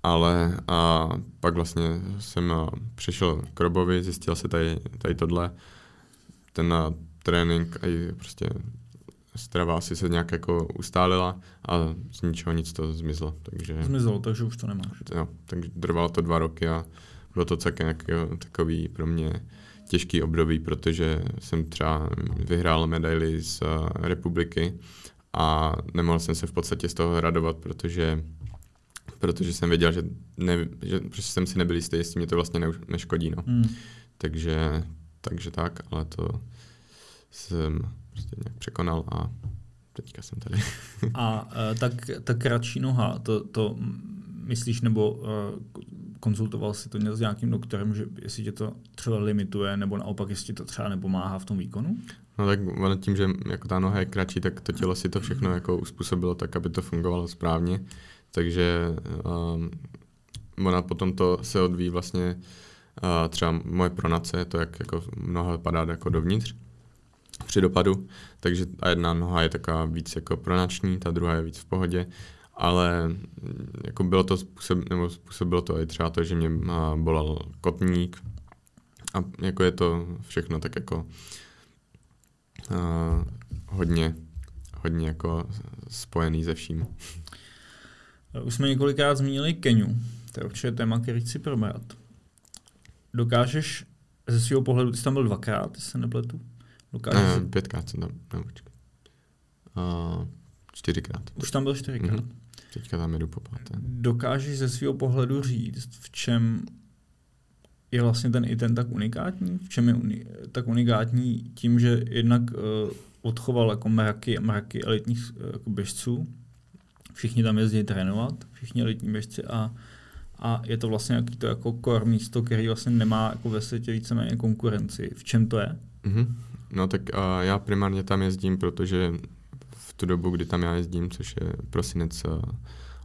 ale a pak vlastně jsem přišel k Robovi, zjistil se tady, tady tohle, ten trénink a prostě strava asi se nějak jako ustálila a z ničeho nic to zmizlo. Takže, zmizlo, takže už to nemáš. Jo, takže trvalo to dva roky a bylo to celkem takový pro mě těžký období, protože jsem třeba vyhrál medaily z republiky a nemohl jsem se v podstatě z toho radovat, protože protože jsem věděl, že, ne, že protože jsem si nebyl jistý, jestli mě to vlastně ne, neškodí. No. Hmm. Takže, takže tak, ale to jsem prostě nějak překonal a teďka jsem tady. a uh, tak ta kratší noha, to, to myslíš, nebo uh, konzultoval si to s nějakým doktorem, že jestli tě to třeba limituje, nebo naopak, jestli to třeba nepomáhá v tom výkonu? No tak ono tím, že jako ta noha je kratší, tak to tělo si to všechno jako uspůsobilo tak, aby to fungovalo správně. Takže um, ona potom to se odvíjí vlastně uh, třeba moje pronace, to jak jako noha padá jako dovnitř při dopadu, takže a jedna noha je taková víc jako pronační, ta druhá je víc v pohodě, ale mm, jako bylo to způsob, nebo způsobilo to i třeba to, že mě bolel kotník a jako je to všechno tak jako uh, hodně, hodně jako spojený se vším. Už jsme několikrát zmínili Keniu. To je určitě téma, který chci probrat. Dokážeš ze svého pohledu, ty jsi tam byl dvakrát, jestli se nepletu? Dokážeš... Ne, pětkrát jsem tam, ne, počkej. Uh, čtyřikrát. Už tam byl čtyřikrát. Mm-hmm. Teďka tam jedu po páté. Dokážeš ze svého pohledu říct, v čem je vlastně ten i ten tak unikátní? V čem je uni- tak unikátní tím, že jednak uh, odchoval jako mraky, mraky elitních uh, jako běžců, všichni tam jezdí trénovat, všichni elitní běžci a, a je to vlastně jaký to jako core místo, který vlastně nemá jako ve světě víceméně konkurenci. V čem to je? Mm-hmm. No tak uh, já primárně tam jezdím, protože v tu dobu, kdy tam já jezdím, což je prosinec uh,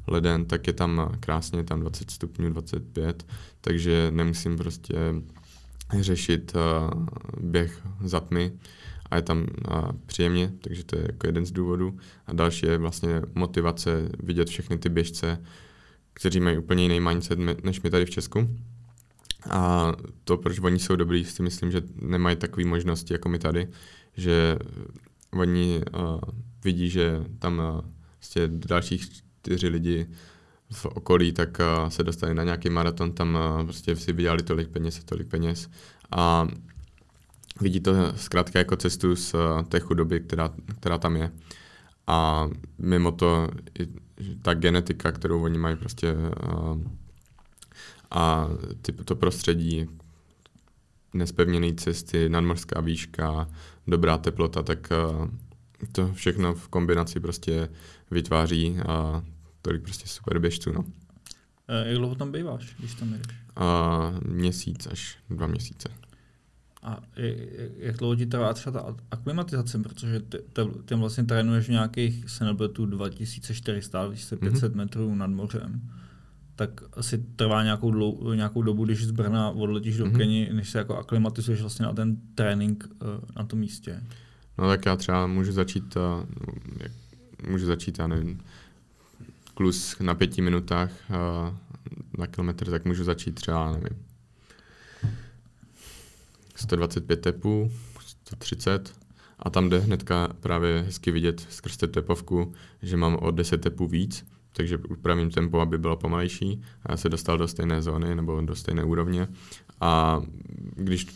leden, tak je tam krásně, tam 20 stupňů, 25, takže nemusím prostě řešit uh, běh za tmy a je tam a, příjemně, takže to je jako jeden z důvodů. A další je vlastně motivace vidět všechny ty běžce, kteří mají úplně jiný mindset než my tady v Česku. A to, proč oni jsou dobrý, si myslím, že nemají takové možnosti jako my tady, že oni uh, vidí, že tam uh, vlastně dalších čtyři lidi v okolí, tak uh, se dostali na nějaký maraton, tam uh, prostě si vydělali tolik peněz a tolik peněz. A vidí to zkrátka jako cestu z eh, té chudoby, která, která tam je. A mimo to i ta genetika, kterou oni mají prostě eh, a ty, to prostředí, nespevněné cesty, nadmorská výška, dobrá teplota, tak eh, to všechno v kombinaci prostě vytváří a tolik prostě super běžců. No. Jak dlouho tam býváš, když tam jdeš? A, měsíc až dva měsíce. A jak dlouho ti trvá třeba ta aklimatizace, protože ty, ty vlastně trénuješ v nějakých, se nebyl tu 2400, 2500 mm-hmm. metrů nad mořem, tak asi trvá nějakou, dlou, nějakou dobu, když z Brna odletíš do mm-hmm. Keni, než se jako aklimatizuješ vlastně na ten trénink uh, na tom místě. No tak já třeba můžu začít, uh, jak, můžu začít, já nevím, klus na pěti minutách uh, na kilometr, tak můžu začít třeba, nevím, 125 tepů, 130 a tam jde hnedka právě hezky vidět skrz tepovku, že mám o 10 tepů víc, takže upravím tempo, aby bylo pomalejší a já se dostal do stejné zóny nebo do stejné úrovně a když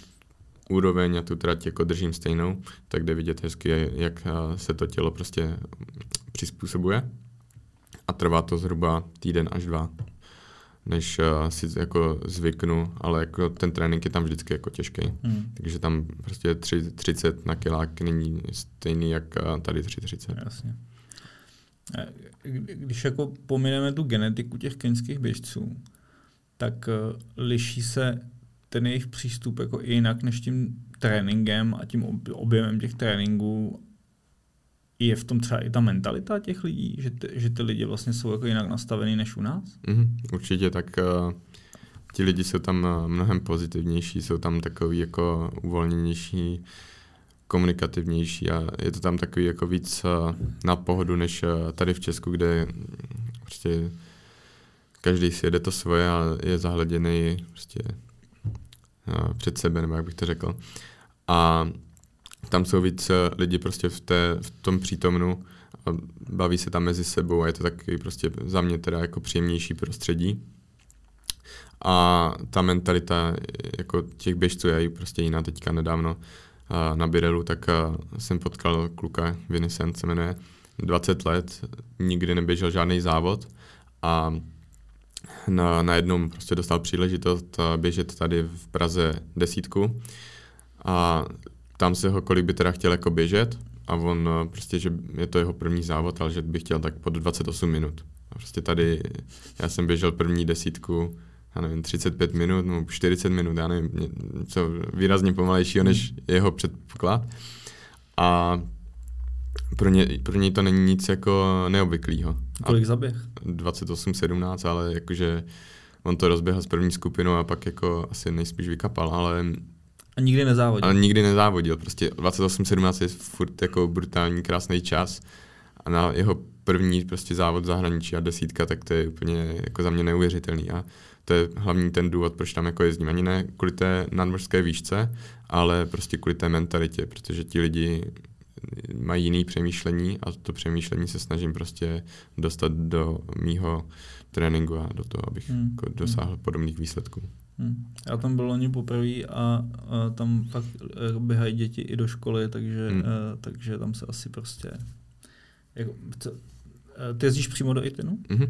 úroveň a tu trať jako držím stejnou, tak jde vidět hezky, jak se to tělo prostě přizpůsobuje a trvá to zhruba týden až dva než si jako zvyknu, ale jako ten trénink je tam vždycky jako těžký. Hmm. Takže tam prostě 3, 30 na kilák není stejný jak tady 330. Jasně. Když jako pomineme tu genetiku těch keňských běžců, tak liší se ten jejich přístup jako i jinak než tím tréninkem a tím objemem těch tréninků je v tom třeba i ta mentalita těch lidí, že ty, že ty lidi vlastně jsou jako jinak nastavený než u nás? Mm, určitě, tak uh, ti lidi jsou tam uh, mnohem pozitivnější, jsou tam takový jako uvolněnější, komunikativnější a je to tam takový jako víc uh, na pohodu než uh, tady v Česku, kde prostě každý si jede to svoje a je zahleděný prostě uh, před sebe, nebo jak bych to řekl. A tam jsou víc lidi prostě v, té, v tom přítomnu a baví se tam mezi sebou a je to taky prostě za mě teda jako příjemnější prostředí. A ta mentalita jako těch běžců je prostě jiná teďka nedávno na Birelu, tak jsem potkal kluka, Vincent se jmenuje, 20 let, nikdy neběžel žádný závod a na, jednom prostě dostal příležitost běžet tady v Praze desítku a tam se ho, kolik by teda chtěl jako běžet a on prostě, že je to jeho první závod, ale že by chtěl tak pod 28 minut. A prostě tady, já jsem běžel první desítku, já nevím, 35 minut nebo 40 minut, já nevím, co výrazně pomalejšího než jeho předpoklad. A pro, ně, pro něj to není nic jako neobvyklého. Kolik zaběh? 28-17, ale jakože on to rozběhl s první skupinou a pak jako asi nejspíš vykapal, ale a nikdy nezávodil. Ale nikdy nezávodil. Prostě 28-17 je furt jako brutální, krásný čas. A na jeho první prostě závod zahraničí a desítka, tak to je úplně jako za mě neuvěřitelný. A to je hlavní ten důvod, proč tam jako jezdím. Ani ne kvůli té nadmořské výšce, ale prostě kvůli té mentalitě, protože ti lidi mají jiný přemýšlení a to přemýšlení se snažím prostě dostat do mýho tréninku a do toho, abych hmm. jako dosáhl podobných výsledků. Hmm. Já tam byl loni poprvé a, a tam fakt eh, běhají děti i do školy, takže, hmm. uh, takže tam se asi prostě... Jako, co, eh, ty jezdíš přímo do Itinu? Mm-hmm.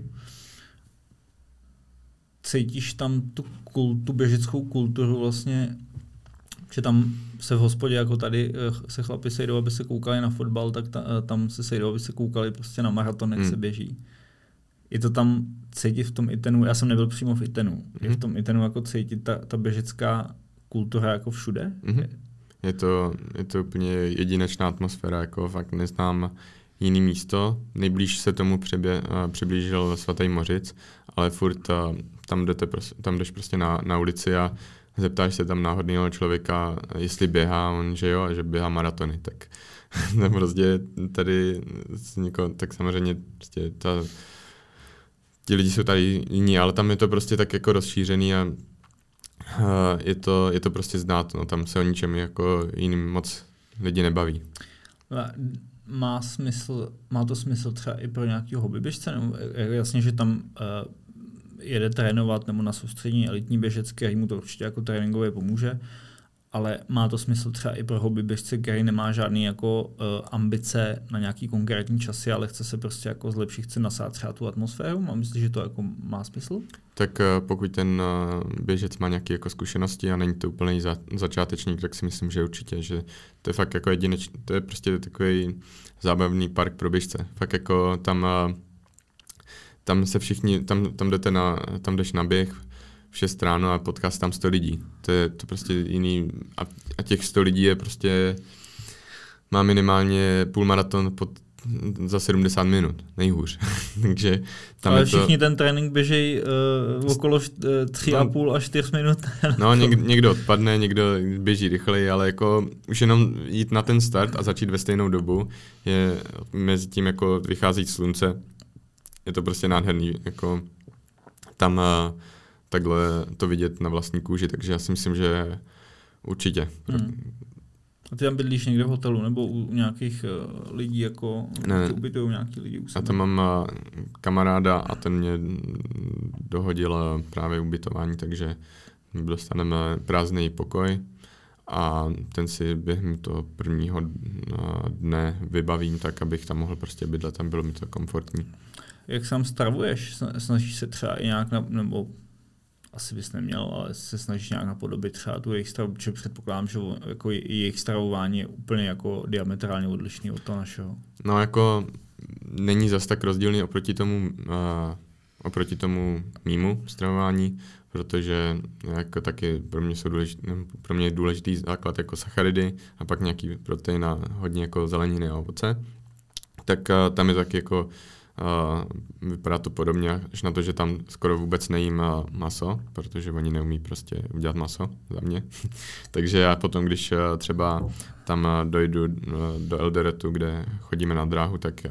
Cítíš tam tu, tu běžeckou kulturu vlastně, že tam se v hospodě jako tady se chlapi sejdou, aby se koukali na fotbal, tak ta, tam se sejdou, aby se koukali prostě na maraton, jak mm. se běží je to tam cítit v tom Itenu, já jsem nebyl přímo v Itenu, mm-hmm. je v mhm. tom Itenu jako cítit ta, ta běžecká kultura jako všude? Mm-hmm. Je to, je to úplně jedinečná atmosféra, jako fakt neznám jiný místo. Nejblíž se tomu přebě, přiblížil svatý Mořic, ale furt tam, jdete, tam jdeš prostě na, na ulici a zeptáš se tam náhodného člověka, jestli běhá, on že jo, a že běhá maratony, tak tam prostě tady něko, tak samozřejmě prostě ta ti lidi jsou tady jiní, ale tam je to prostě tak jako rozšířený a je to, je to prostě znát, no, tam se o ničem jako jiným moc lidi nebaví. Má smysl, má to smysl třeba i pro nějaký hobbyběžce? Nebo jasně, že tam uh, jede trénovat nebo na soustředění elitní běžecké, který mu to určitě jako tréninkově pomůže, ale má to smysl třeba i pro hobby běžce, který nemá žádný jako uh, ambice na nějaký konkrétní časy, ale chce se prostě jako zlepšit, chce nasát třeba tu atmosféru. Mám myslíš, že to jako má smysl? Tak uh, pokud ten uh, běžec má nějaké jako zkušenosti a není to úplný za, začátečník, tak si myslím, že určitě, že to je fakt jako jedinečný, to je prostě takový zábavný park pro běžce. Fakt jako tam uh, tam se všichni, tam, tam jdete na, tam jdeš na běh, v 6 ráno a potká tam 100 lidí. To je to prostě jiný. A, a těch 100 lidí je prostě, má minimálně půlmaraton pod za 70 minut, nejhůř. Takže tam Ale je všichni to... ten trénink běží uh, okolo 3,5 no, až 4 minut. no, něk, někdo odpadne, někdo běží rychleji, ale jako už jenom jít na ten start a začít ve stejnou dobu je mezi tím jako vychází slunce. Je to prostě nádherný. Jako tam uh, takhle to vidět na vlastní kůži, takže já si myslím, že určitě. Hmm. A ty tam bydlíš někde v hotelu nebo u nějakých uh, lidí, jako ne, ubytují nějaký lidi u sebe? Já tam mám uh, kamaráda a ten mě dohodil uh, právě ubytování, takže dostaneme prázdný pokoj a ten si během toho prvního dne vybavím tak, abych tam mohl prostě bydlet, tam bylo mi to komfortní. Jak sám stravuješ? Snažíš se třeba i nějak, na, nebo asi bys neměl, ale se snažíš nějak napodobit třeba tu jejich stravu, protože předpokládám, že jako jejich stravování je úplně jako diametrálně odlišný od toho našeho. No jako není zas tak rozdílný oproti tomu uh, oproti tomu mýmu stravování, protože jako taky pro mě, jsou důležitý, pro mě je důležitý základ jako sacharidy a pak nějaký protein a hodně jako zeleniny a ovoce. Tak uh, tam je taky jako Vypadá to podobně, až na to, že tam skoro vůbec nejím maso, protože oni neumí prostě udělat maso za mě. Takže já potom, když uh, třeba tam dojdu do Eldoretu, kde chodíme na dráhu, tak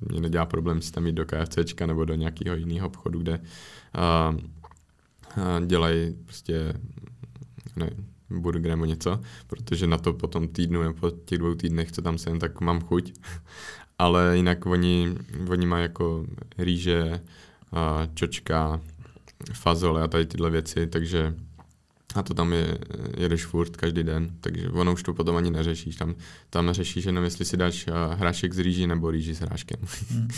mě nedělá problém si tam jít do KFCčka nebo do nějakého jiného obchodu, kde dělají prostě ne, burger nebo něco, protože na to po tom týdnu nebo po těch dvou týdnech, co tam jsem, tak mám chuť. Ale jinak oni, oni mají jako rýže, čočka, fazole a tady tyhle věci, takže a to tam je, jedeš furt každý den, takže ono už to potom ani neřešíš. Tam, tam řešíš jenom, jestli si dáš hrášek z rýží nebo rýži s hráškem. Hmm.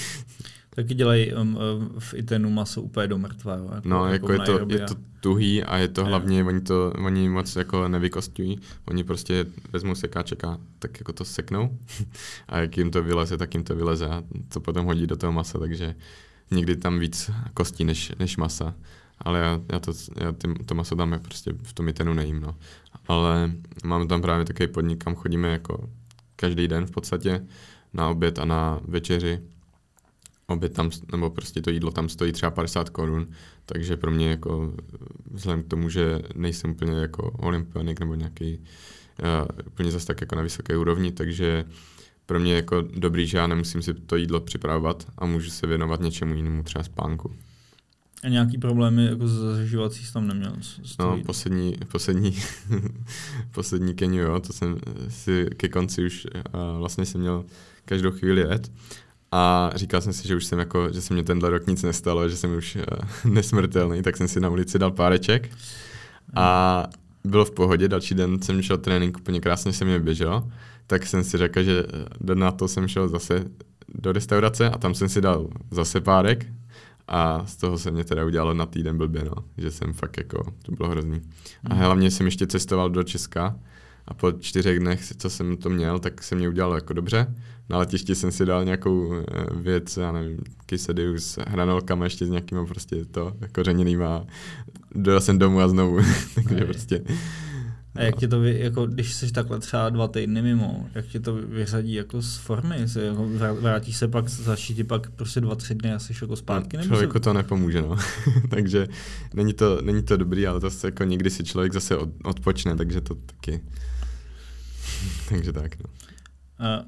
Taky dělají um, um, v Itenu maso úplně do mrtva. Jo? Jako, no, jako, jako je, to, je to tuhý a je to hlavně, oni to oni moc jako nevykostují. Oni prostě vezmou sekáček a tak jako to seknou a jak jim to vyleze, tak jim to vyleze a to potom hodí do toho masa, takže někdy tam víc kostí než, než masa. Ale já, já, to, já ty, to maso tam prostě v tom Itenu nejím, no. Ale máme tam právě takový podnik, kam chodíme jako každý den v podstatě na oběd a na večeři oběd tam, nebo prostě to jídlo tam stojí třeba 50 korun, takže pro mě jako vzhledem k tomu, že nejsem úplně jako olympionik nebo nějaký uh, úplně zase tak jako na vysoké úrovni, takže pro mě jako dobrý, že já nemusím si to jídlo připravovat a můžu se věnovat něčemu jinému, třeba spánku. A nějaký problémy jako zaživací jsi tam neměl? No, poslední, poslední, poslední Keniu, jo, to jsem si ke konci už uh, vlastně jsem měl každou chvíli jet. A říkal jsem si, že už jsem jako, že se mě tenhle rok nic nestalo, že jsem už uh, nesmrtelný, tak jsem si na ulici dal páreček. A bylo v pohodě, další den jsem šel trénink, úplně krásně jsem je běžel, tak jsem si řekl, že den na to jsem šel zase do restaurace a tam jsem si dal zase párek a z toho se mě teda udělalo na týden blbě, no, že jsem fakt jako, to bylo hrozný. A mhm. hlavně jsem ještě cestoval do Česka a po čtyřech dnech, co jsem to měl, tak se mě udělalo jako dobře. Na letišti jsem si dal nějakou eh, věc, já nevím, kysedy s hranolkama ještě s nějakýma prostě to kořeněnýma. Dojel jsem domů a znovu, takže prostě... A jak tě to, vy, jako, když jsi takhle třeba dva týdny mimo, jak tě to vyřadí jako z formy? Se, jako, vrátíš se pak, začít ti pak prostě dva, tři dny a jsi jako zpátky? No, člověku se... to nepomůže, no. takže není to, není to dobrý, ale to se jako někdy si člověk zase od, odpočne, takže to taky Takže tak, no. A e,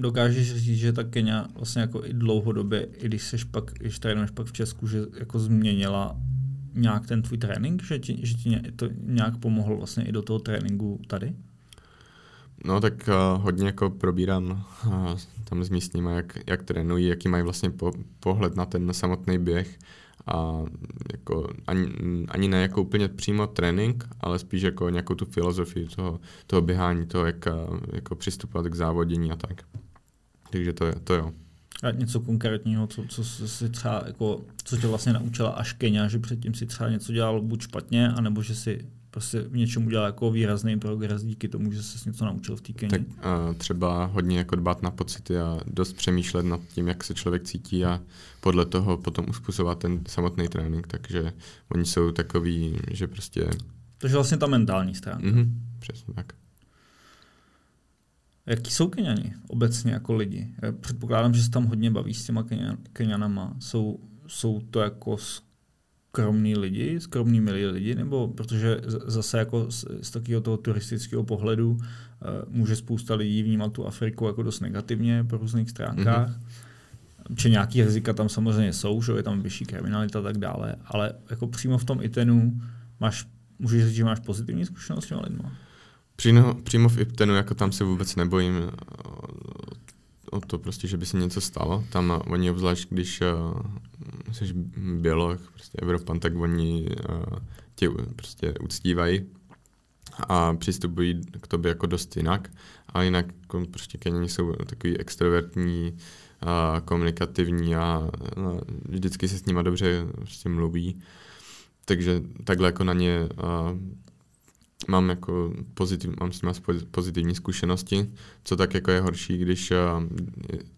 dokážeš říct, že ta Kenia vlastně jako i dlouhodobě, i když seš pak, když trénuješ pak v Česku, že jako změnila nějak ten tvůj trénink, že ti, že ti to nějak pomohlo vlastně i do toho tréninku tady? No tak uh, hodně jako probírám uh, tam s místními, jak, jak trénují, jaký mají vlastně po, pohled na ten samotný běh a jako ani, ani ne jako úplně přímo trénink, ale spíš jako nějakou tu filozofii toho, toho běhání, toho, jak jako přistupovat k závodění a tak. Takže to, je, to jo. A něco konkrétního, co, co si třeba, jako, co tě vlastně naučila až Kenia, že předtím si třeba něco dělal buď špatně, anebo že si prostě v něčem udělal jako výrazný progres díky tomu, že jsi něco naučil v té Keni? Tak uh, třeba hodně jako dbát na pocity a dost přemýšlet nad tím, jak se člověk cítí a podle toho potom uspůsobovat ten samotný trénink, takže oni jsou takový, že prostě... Takže vlastně ta mentální stránka. Mm-hmm, přesně tak. Jaký jsou Keniani obecně jako lidi? Já předpokládám, že se tam hodně baví s těma Kenianama. Jsou, jsou to jako skromní lidi, skromní milí lidi, nebo protože zase jako z, z takového toho turistického pohledu uh, může spousta lidí vnímat tu Afriku jako dost negativně po různých stránkách. Mm-hmm. Či nějaký rizika tam samozřejmě jsou, že je tam vyšší kriminalita a tak dále, ale jako přímo v tom Itenu máš, můžeš říct, že máš pozitivní zkušenost s těma lidma? Přímo, přímo v Itenu, jako tam se vůbec nebojím o to prostě, že by se něco stalo. Tam oni obzvlášť, když uh, jsi běloch, prostě Evropan, tak oni uh, tě prostě uctívají a přistupují k tobě jako dost jinak. A jinak jako prostě Keněni jsou takový extrovertní, a komunikativní a, uh, vždycky se s nima dobře prostě mluví. Takže takhle jako na ně uh, mám jako pozitiv, mám s nimi pozitivní zkušenosti. Co tak jako je horší, když uh,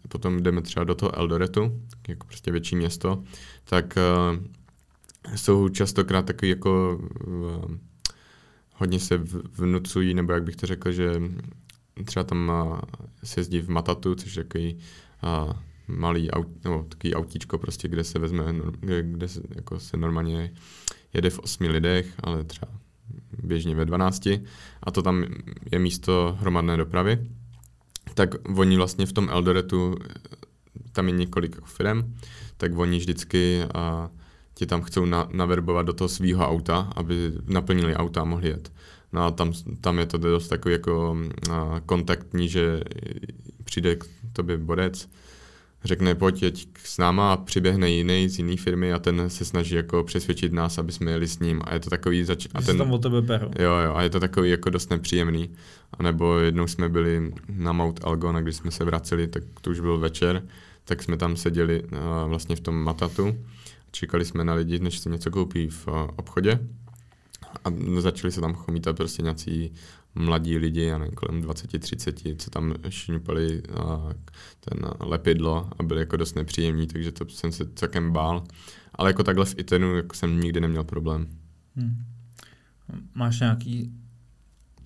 potom jdeme třeba do toho Eldoretu, jako prostě větší město, tak uh, jsou častokrát takový jako uh, hodně se vnucují, nebo jak bych to řekl, že třeba tam se jezdí v Matatu, což je takový malý aut, nebo takový autíčko prostě, kde se vezme, kde, kde se, jako se normálně jede v osmi lidech, ale třeba běžně ve 12 a to tam je místo hromadné dopravy, tak oni vlastně v tom Eldoretu, tam je několik firm, tak oni vždycky a, tě tam chcou na, naverbovat do toho svého auta, aby naplnili auta a mohli jet. No a tam, tam je to dost takový jako a, kontaktní, že přijde k tobě bodec, řekne pojď jeď s náma a přiběhne jiný z jiné firmy a ten se snaží jako přesvědčit nás, aby jsme jeli s ním a je to takový zač- a ten, tam o tebe beru. Jo, jo, a je to takový jako dost nepříjemný. A nebo jednou jsme byli na Mount Algon a když jsme se vraceli, tak to už byl večer, tak jsme tam seděli uh, vlastně v tom matatu. Čekali jsme na lidi, než se něco koupí v uh, obchodě a začali se tam chomítat prostě nějací mladí lidi, já nevím, kolem 20-30, co tam šňupali ten lepidlo a byli jako dost nepříjemní, takže to jsem se celkem bál. Ale jako takhle v Itenu jako jsem nikdy neměl problém. Hmm. Máš nějaký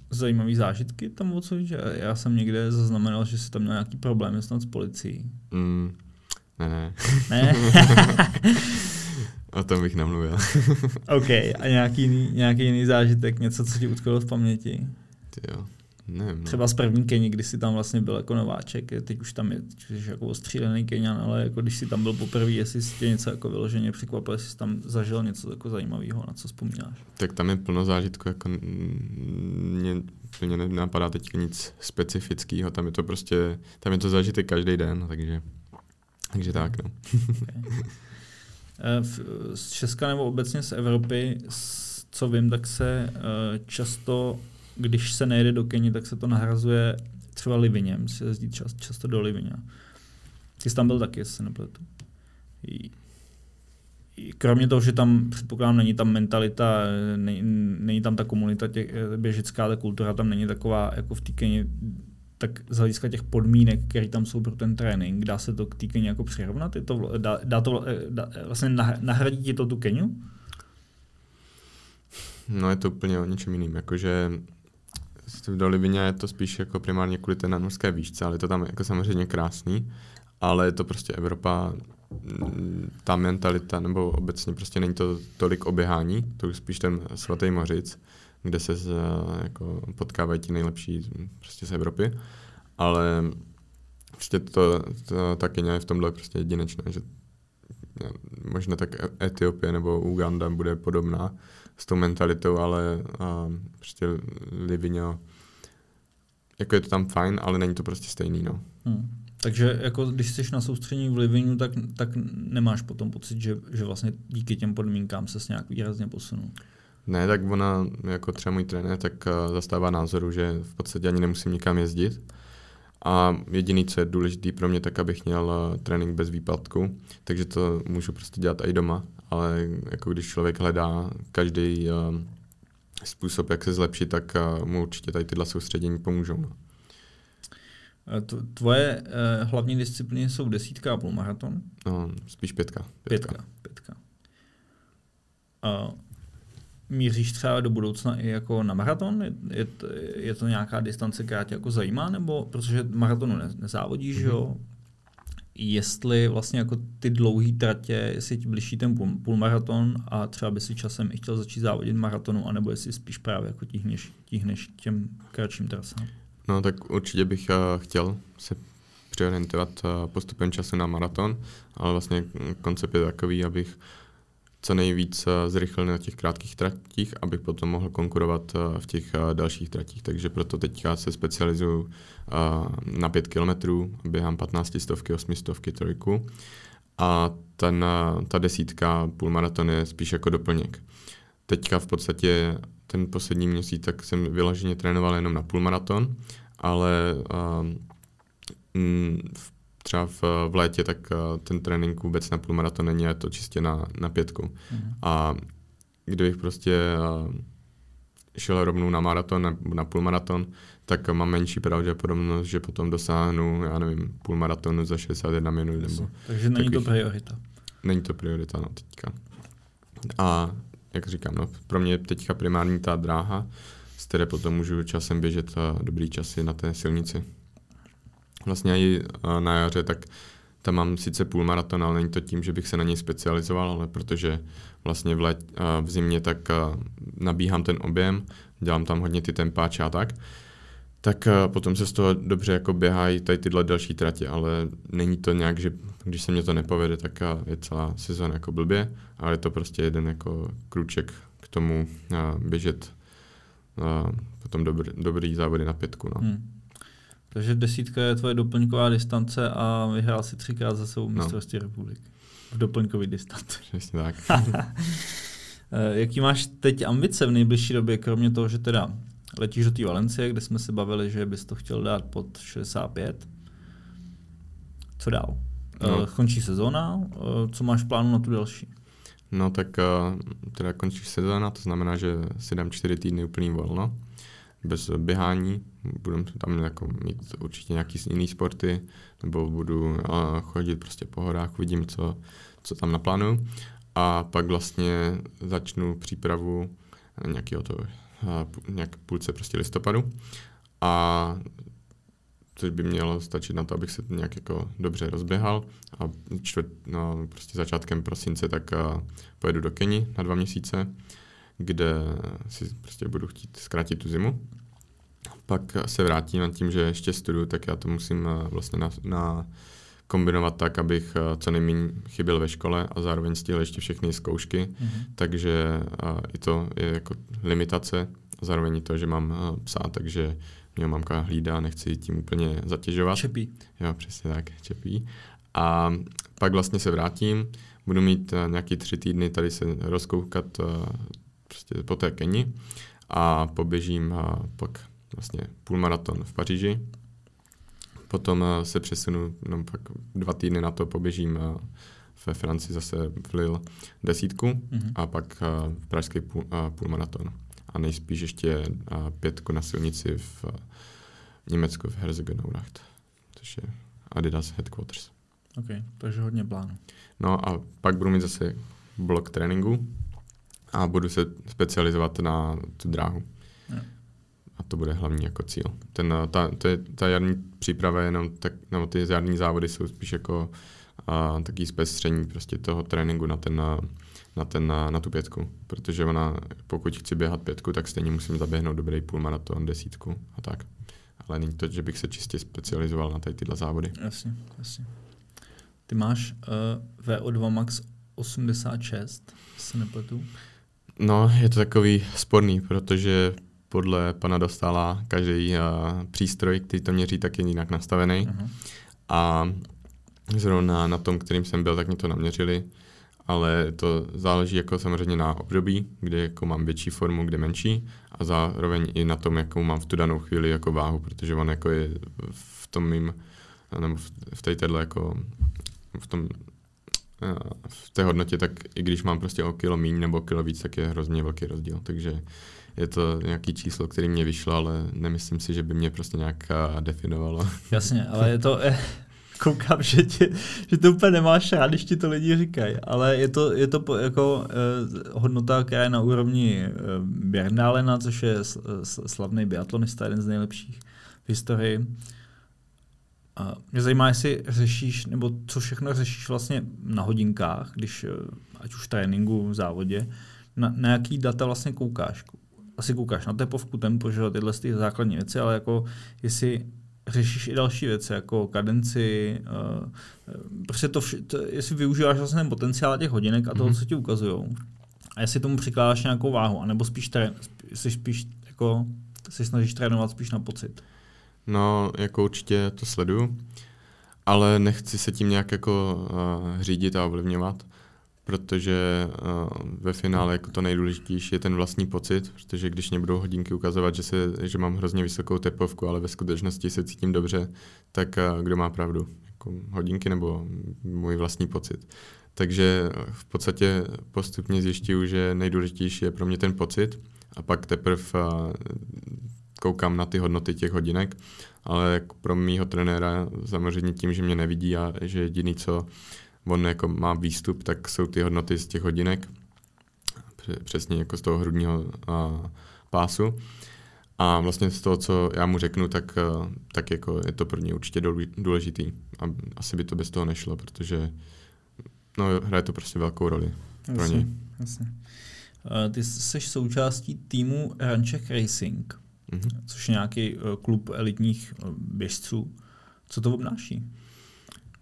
zajímavý zážitky tam odsud? Já jsem někde zaznamenal, že jsi tam měl nějaký problém snad s policií. Mm, ne, ne. Ne? o tom bych nemluvil. OK, a nějaký jiný, nějaký jiný zážitek, něco, co ti utkalo v paměti? Ty jo. Nevím, no. Třeba z první Keni, kdy jsi tam vlastně byl jako nováček, teď už tam je jsi jako ostřílený Kenian, ale jako když jsi tam byl poprvé, jestli jsi tě něco jako vyloženě překvapil, jestli jsi tam zažil něco jako zajímavého, na co vzpomínáš? Tak tam je plno zážitků, jako mě, mě nenapadá teď nic specifického, tam je to prostě, tam je to zážitek každý den, takže, takže tak, no. okay. Eh, z Česka nebo obecně z Evropy, co vím, tak se eh, často když se nejde do Keni, tak se to nahrazuje třeba Livinem, se jezdí čas, často do Livině. Ty jsi tam byl taky, jestli se nepletu. Kromě toho, že tam, předpokládám, není tam mentalita, není, není tam ta komunita těch, běžická, ta kultura tam není taková jako v té Keni, tak z hlediska těch podmínek, které tam jsou pro ten trénink, dá se to k té Keni jako přirovnat? Je to, dá, dá to dá, vlastně nahradí ti to tu Keniu? No je to úplně o něčem jiným, jakože do Livině je to spíš jako primárně kvůli té nadmorské výšce, ale je to tam jako samozřejmě krásný, ale je to prostě Evropa, mm, ta mentalita, nebo obecně prostě není to tolik oběhání, to už spíš ten svatý mořic, kde se z, jako potkávají ti nejlepší prostě z Evropy, ale prostě to, to ta Kenia je v tomhle prostě jedinečné, že možná tak Etiopie nebo Uganda bude podobná, s tou mentalitou, ale a, prostě Livigno, jako je to tam fajn, ale není to prostě stejný, no. Hmm. Takže jako když jsi na soustředění v Livinu, tak, tak nemáš potom pocit, že, že vlastně díky těm podmínkám se nějak výrazně posunul? Ne, tak ona, jako třeba můj trenér, tak uh, zastává názoru, že v podstatě ani nemusím nikam jezdit. A jediný, co je důležité pro mě, tak abych měl uh, trénink bez výpadku, takže to můžu prostě dělat i doma ale jako když člověk hledá každý uh, způsob, jak se zlepšit, tak uh, mu určitě tady tyhle soustředění pomůžou. No. Tvoje uh, hlavní disciplíny jsou desítka a půlmaraton? No, spíš pětka. Pětka. Pětka. pětka. Uh, míříš třeba do budoucna i jako na maraton? Je, je, to, je to nějaká distance, která tě jako zajímá? Nebo protože maratonu ne, nezávodíš, mm-hmm. jo? Jestli vlastně jako ty dlouhé tratě, jestli ti blíží ten půl, půlmaraton a třeba by si časem i chtěl začít závodit maratonu, anebo jestli spíš právě jako tíhneš, tíhneš těm kratším trasám. No tak určitě bych uh, chtěl se přiorientovat uh, postupem času na maraton, ale vlastně koncept je takový, abych co nejvíc eh, zrychlil na těch krátkých tratích, abych potom mohl konkurovat v těch dalších tratích. Takže proto teďka se specializuju na 5 kilometrů, běhám 15 stovky, 8 stovky, trojku a ten, ta desítka půlmaraton je spíš jako doplněk. Teďka v podstatě ten poslední měsíc tak jsem vyloženě trénoval jenom na půlmaraton, ale v, třeba v, v létě tak uh, ten trénink vůbec na půlmaraton není, je to čistě na, na pětku. Mm. A kdybych prostě uh, šel rovnou na maraton nebo na půlmaraton, tak mám menší pravděpodobnost, že potom dosáhnu, já nevím, půlmaratonu za 61 minut. Nebo Takže není takových, to priorita. Není to priorita, no, teďka. A jak říkám, no, pro mě je teďka primární ta dráha, z které potom můžu časem běžet dobrý časy na té silnici. Vlastně i na jaře, tak tam mám sice půlmaraton, ale není to tím, že bych se na něj specializoval, ale protože vlastně v, let, v zimě tak nabíhám ten objem, dělám tam hodně ty tempáče a tak, tak potom se z toho dobře jako běhají tady tyhle další tratě, ale není to nějak, že když se mě to nepovede, tak je celá sezóna jako blbě, ale je to prostě jeden jako krůček k tomu běžet potom dobrý, dobrý závody na pětku. No. Hmm. Takže desítka je tvoje doplňková distance a vyhrál si třikrát za sebou no. mistrovství no. republiky. V doplňkový distanci. Přesně tak. Eh, jaký máš teď ambice v nejbližší době, kromě toho, že teda letíš do té Valencie, kde jsme se bavili, že bys to chtěl dát pod 65? Co dál? No. Uh, končí sezóna, uh, co máš v plánu na tu další? No tak teda končí sezóna, to znamená, že si dám čtyři týdny úplný volno bez běhání, budu tam jako mít určitě nějaký jiný sporty, nebo budu chodit prostě po horách, vidím, co, co tam naplánuju. A pak vlastně začnu přípravu nějakého toho, nějak půlce prostě listopadu. A což by mělo stačit na to, abych se nějak jako dobře rozběhal a čtvrt, no, prostě začátkem prosince tak pojedu do Keni na dva měsíce kde si prostě budu chtít zkrátit tu zimu. Pak se vrátím nad tím, že ještě studuju, tak já to musím eh, vlastně na, na kombinovat tak, abych eh, co nejméně chyběl ve škole a zároveň stihl ještě všechny zkoušky, mm-hmm. takže uh, i to je jako limitace, zároveň i to, že mám psa, takže mě mamka hlídá, nechci tím úplně zatěžovat. Čepí. Jo, přesně tak, čepí. A pak vlastně se vrátím, budu mít nějaký tři týdny tady se rozkoukat prostě po té Keni a poběžím a pak vlastně půlmaraton v Paříži. Potom se přesunu, no pak dva týdny na to poběžím ve Francii zase v Lille desítku mm-hmm. a pak v pražský půl, půlmaraton. A nejspíš ještě pětku na silnici v Německu v Herzegovinacht, což je Adidas Headquarters. OK, takže hodně plánu. No a pak budu mít zase blok tréninku, a budu se specializovat na tu dráhu. Yeah. A to bude hlavní jako cíl. Ten, ta, ta, ta jarní příprava jenom tak, nebo ty jarní závody jsou spíš jako a, taký zpestření prostě toho tréninku na ten, na, ten, na, na tu pětku. Protože ona, pokud chci běhat pětku, tak stejně musím zaběhnout dobrý půlmaraton, desítku a tak. Ale není to, že bych se čistě specializoval na tady tyhle závody. Jasně, jasně. Ty máš uh, VO2 max 86, se nepletu. No, je to takový sporný, protože podle pana Dostala každý uh, přístroj, který to měří, tak je jinak nastavený. Uh-huh. A zrovna na tom, kterým jsem byl, tak mě to naměřili, ale to záleží jako samozřejmě na období, kde jako mám větší formu, kde menší a zároveň i na tom, jakou mám v tu danou chvíli jako váhu, protože on jako je v tom mým, nebo v té jako v tom v té hodnotě, tak i když mám prostě o kilo míň nebo kilo víc, tak je hrozně velký rozdíl. Takže je to nějaký číslo, který mě vyšlo, ale nemyslím si, že by mě prostě nějak definovalo. Jasně, ale je to, eh, koukám, že, tě, že to úplně nemáš rád, když ti to lidi říkají, ale je to, je to jako eh, hodnota, která je na úrovni eh, Bernálena, což je slavný biatlonista, jeden z nejlepších v historii. A mě zajímá, jestli řešíš, nebo co všechno řešíš vlastně na hodinkách, když eh, ať už tréninku, v závodě, na, na jaký data vlastně koukáš? Asi koukáš na tepovku, tempo, že tyhle ty základní věci, ale jako jestli řešíš i další věci, jako kadenci, uh, prostě to, vš- to, jestli využíváš vlastně ten potenciál těch hodinek a toho, mm-hmm. co ti ukazují. A jestli tomu přikládáš nějakou váhu, anebo spíš, trén, jsi spíš jako, se snažíš trénovat spíš na pocit. No, jako určitě to sleduju, ale nechci se tím nějak jako uh, řídit a ovlivňovat, protože uh, ve finále jako to nejdůležitější je ten vlastní pocit, protože když mě budou hodinky ukazovat, že, se, že mám hrozně vysokou tepovku, ale ve skutečnosti se cítím dobře, tak uh, kdo má pravdu? Jako hodinky nebo můj vlastní pocit? Takže v podstatě postupně zjišťuju, že nejdůležitější je pro mě ten pocit a pak teprve koukám na ty hodnoty těch hodinek, ale pro mýho trenéra samozřejmě tím, že mě nevidí a že jediný, co on jako má výstup, tak jsou ty hodnoty z těch hodinek, přesně jako z toho hrudního uh, pásu. A vlastně z toho, co já mu řeknu, tak, tak jako je to pro ně určitě důležitý. A asi by to bez toho nešlo, protože no, hraje to prostě velkou roli pro jasně, něj. Jasně. Ty jsi součástí týmu Ranček Racing, mm-hmm. což je nějaký eh, klub elitních eh, běžců. Co to obnáší?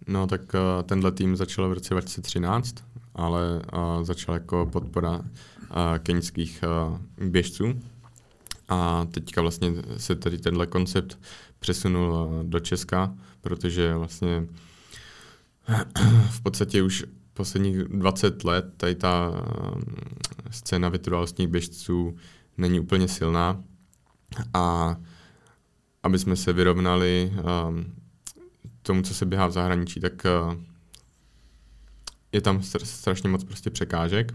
No tak uh, tenhle tým začal v roce 2013, ale uh, začal jako podpora uh, keňských uh, běžců. A teďka vlastně se tady tenhle koncept přesunul uh, do Česka, protože vlastně v podstatě už posledních 20 let tady ta uh, scéna vytrvalostních běžců není úplně silná a aby jsme se vyrovnali um, tomu, co se běhá v zahraničí, tak uh, je tam strašně moc prostě překážek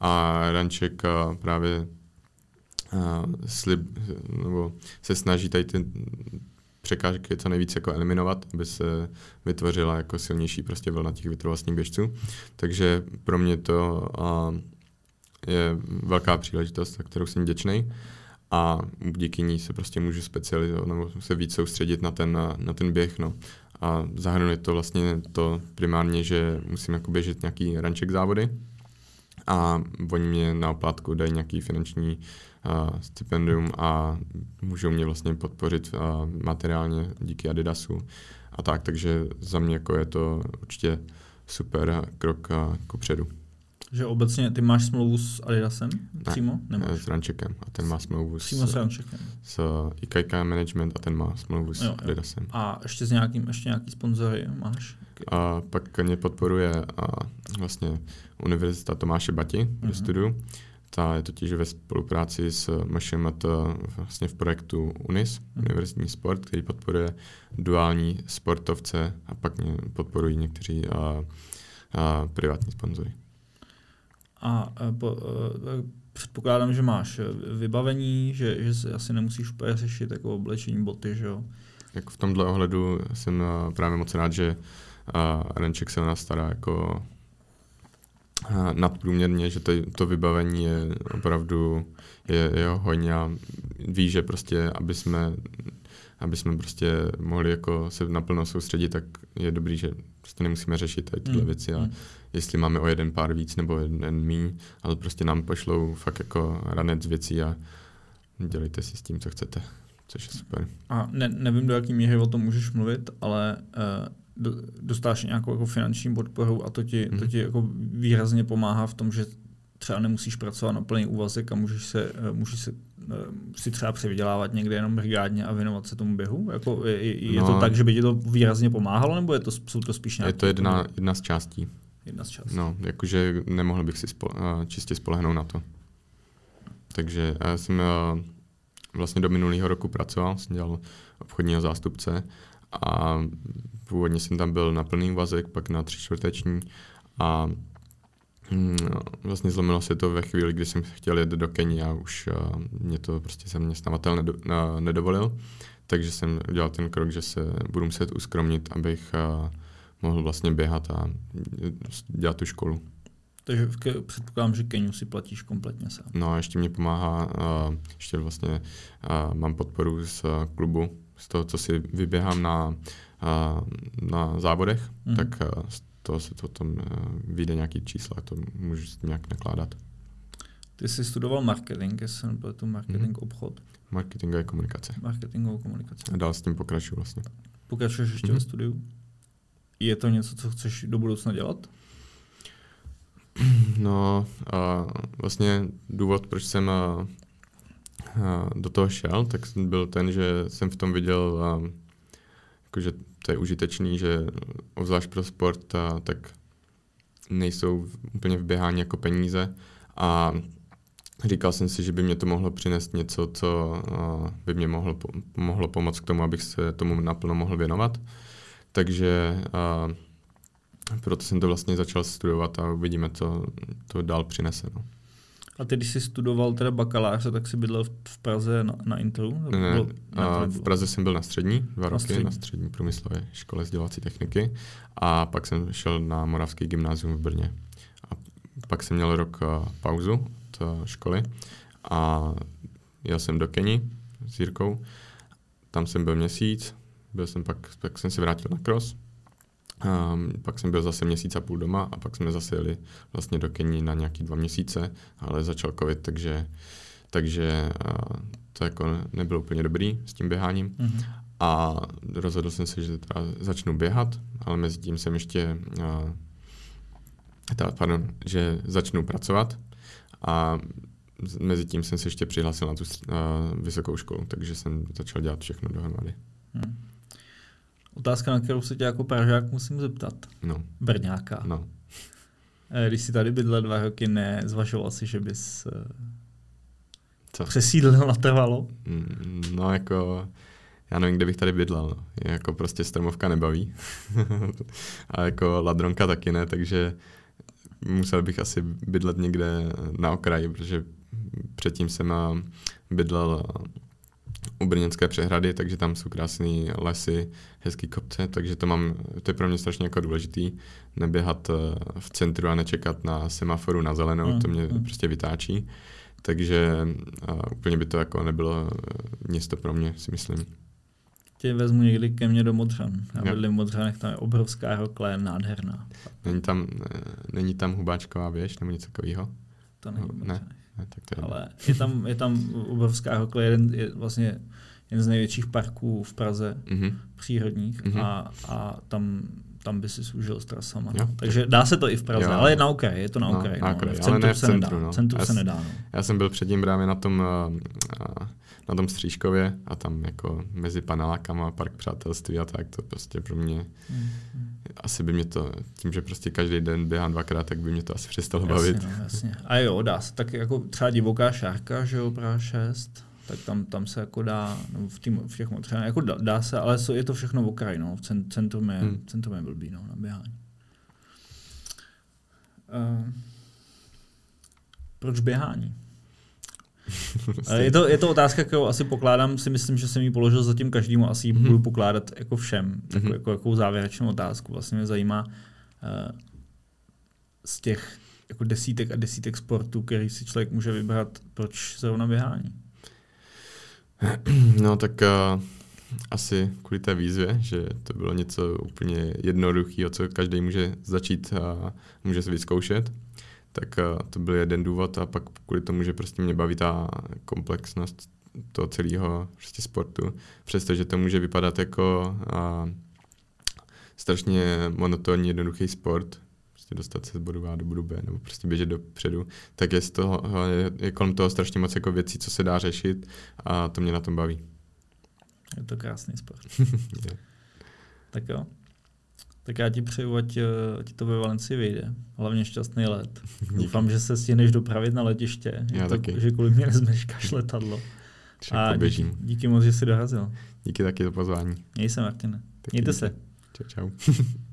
a Ranček uh, právě uh, slib, nebo se snaží tady ty překážky co nejvíce jako eliminovat, aby se vytvořila jako silnější prostě vlna těch vytrvalostních běžců. Takže pro mě to uh, je velká příležitost, za kterou jsem děčný a díky ní se prostě můžu specializovat nebo se víc soustředit na ten, na ten běh. No. A zahrnuje to vlastně to primárně, že musím jako běžet nějaký ranček závody a oni mě na oplátku dají nějaký finanční uh, stipendium a můžou mě vlastně podpořit uh, materiálně díky Adidasu a tak, takže za mě jako je to určitě super krok uh, kupředu. Že obecně ty máš smlouvu s Adidasem přímo? Ne, Nemáš. s Rančekem a ten má smlouvu přímo s, s Rančekem. S IKK Management a ten má smlouvu s jo, Adidasem. A ještě s nějakým, ještě nějaký sponzory máš? A pak mě podporuje a vlastně Univerzita Tomáše Bati, uh-huh. kde studuju. Ta je totiž ve spolupráci s MŠMT vlastně v projektu UNIS, uh-huh. Univerzitní sport, který podporuje duální sportovce a pak mě podporují někteří a, a privátní sponzory. A e, po, e, předpokládám, že máš e, vybavení, že, že si asi nemusíš úplně řešit jako oblečení boty, že jo? Jak v tomhle ohledu jsem právě moc rád, že Renček se o nás stará jako nadprůměrně, že to, to vybavení je opravdu je, je hodně a ví, že prostě, aby jsme, aby jsme prostě mohli jako se naplno soustředit, tak je dobrý, že prostě nemusíme řešit tady tyhle mm. věci a mm jestli máme o jeden pár víc nebo jeden míň, ale prostě nám pošlou fakt jako ranec věcí a dělejte si s tím, co chcete, což je super. A ne, nevím, do jaký míry o tom můžeš mluvit, ale uh, dostáš nějakou jako finanční podporu a to ti, mm. to mhm. ti jako výrazně pomáhá v tom, že třeba nemusíš pracovat na plný úvazek a můžeš, se, uh, můžeš se, uh, si třeba převydělávat někde jenom brigádně a věnovat se tomu běhu? Jako je, je no, to tak, že by ti to výrazně pomáhalo, nebo je to, jsou to spíš nějaké... Je to jedna, jedna z částí jedna z částí. No, jakože nemohl bych si spole, čistě spolehnout na to. Takže já jsem vlastně do minulého roku pracoval, jsem dělal obchodního zástupce a původně jsem tam byl na plný vazek, pak na tři čtvrteční a mm, vlastně zlomilo se to ve chvíli, kdy jsem chtěl jet do Keni a už mě to prostě zaměstnavatel nedovolil, takže jsem udělal ten krok, že se budu muset uskromnit, abych mohl vlastně běhat a dělat tu školu. Takže předpokládám, že Keniu si platíš kompletně sám. No a ještě mě pomáhá, uh, ještě vlastně uh, mám podporu z uh, klubu, z toho, co si vyběhám na, uh, na závodech, mm. tak uh, toho se to tam uh, vyjde nějaký čísla, to můžu nějak nakládat. Ty jsi studoval marketing, jestli byl to marketing mm. obchod. Marketing a komunikace. Marketingovou komunikaci. A dál s tím pokračuju vlastně. Pokračuješ ještě mm. ve studiu? Je to něco, co chceš do budoucna dělat? No, a vlastně důvod, proč jsem a, a do toho šel, tak byl ten, že jsem v tom viděl, a, jakože to je užitečný, že obzvlášť pro sport, a, tak nejsou úplně v běhání jako peníze a říkal jsem si, že by mě to mohlo přinést něco, co by mě mohlo, mohlo pomoct k tomu, abych se tomu naplno mohl věnovat. Takže proto jsem to vlastně začal studovat a uvidíme, co to dál přinese. No. A ty, když jsi studoval teda bakaláře, tak jsi bydlel v, Praze na, na Intru? Ne, ne, a v Praze jsem byl na střední, dva Na roky, střední. na střední průmyslové škole vzdělávací techniky a pak jsem šel na Moravský gymnázium v Brně. A pak jsem měl rok a, pauzu od a, školy a jel jsem do Keni s Jirkou. Tam jsem byl měsíc, byl jsem pak, pak jsem se vrátil na cross. Um, pak jsem byl zase měsíc a půl doma a pak jsme zase jeli vlastně do Keni na nějaký dva měsíce, ale začal covid, takže, takže uh, to jako nebylo úplně dobrý s tím běháním. Mhm. A rozhodl jsem se, že teda začnu běhat, ale mezi tím jsem ještě, uh, teda, pardon, že začnu pracovat a mezi tím jsem se ještě přihlásil na tu uh, vysokou školu, takže jsem začal dělat všechno dohromady. Hmm. Otázka, na kterou se tě jako Pražák musím zeptat. No, Brňáka. no. Eh, Když jsi tady bydlel dva roky, nezvažoval si, že bys eh, Co? přesídlil na trvalo? Mm, No jako, já nevím, kde bych tady bydlel. No. Jako prostě stromovka nebaví. a jako ladronka taky ne, takže musel bych asi bydlet někde na okraji, protože předtím jsem a, bydlel u Brněnské přehrady, takže tam jsou krásné lesy, hezký kopce, takže to mám, to je pro mě strašně jako důležitý, neběhat eh, v centru a nečekat na semaforu na zelenou, Mm, to mě mm. prostě vytáčí. Takže a úplně by to jako nebylo eh, město pro mě, si myslím. Tě vezmu někdy ke mně do Modřan. Já bydlím v Modřanech, tam je obrovská rokle, nádherná. Není tam, není tam hubáčková věž nebo něco takového? To není Ne. Ne, tak to je Ale je tam, je tam obrovská rokle, jeden, je vlastně jeden z největších parků v Praze, Mhm. přírodních Mhm. a, a tam, tam by si užil s trasama. Jo. Takže dá se to i v Praze, Jo. ale je na okraji, je to na No, okraji. na No, okraji, v ale centru ne v se centru, nedá. no. Centru Já se nedá. No. Já jsem byl předtím právě na tom, eh, na tom Střížkově a tam jako mezi panelákama park přátelství a tak, to prostě pro mě, Mm, asi by mě to, tím, že prostě každý den běhám dvakrát, tak by mě to asi přestalo bavit. Jasně, no, jasně. A jo, dá se. Tak jako třeba divoká šárka, že jo, Praha 6, tak tam, tam se jako dá, no, v, tím, v těch motřenách, jako dá, dá, se, ale je to všechno v okraji, no, v cen, centrum, je, Hmm. centrum je blbý, no, na běhání. Uh, proč běhání? Je, to, je to otázka, kterou asi pokládám, si myslím, že jsem ji položil zatím každému, asi ji Mhm. budu pokládat jako všem, tak, Mhm. jako, jako závěrečnou otázku. Vlastně mě zajímá uh, z těch jako desítek a desítek sportů, který si člověk může vybrat, proč zrovna běhání. No tak uh, asi kvůli té výzvě, že to bylo něco úplně jednoduchého, co každý může začít a může se vyzkoušet. Tak uh, to byl jeden důvod a pak kvůli tomu, že prostě mě baví ta komplexnost toho celého prostě sportu. Přestože to může vypadat jako uh, strašně monotónní, jednoduchý sport, prostě dostat se z bodu A do bodu B nebo prostě běžet dopředu, tak je, z toho, je, je kolem toho strašně moc jako věcí, co se dá řešit a to mě na tom baví. Je to krásný sport. Tak jo. Tak já ti přeju, ať, eh, ať ti to ve Valencii vyjde. Hlavně šťastný let. Doufám, že se stihneš dopravit na letiště. Já to, taky. Že kvůli mě nezmeškáš letadlo. Však A díky, poběžím. díky moc, že jsi dorazil. Díky taky za pozvání. Měj se, Martine. Taky Mějte díky. se. Čau, čau.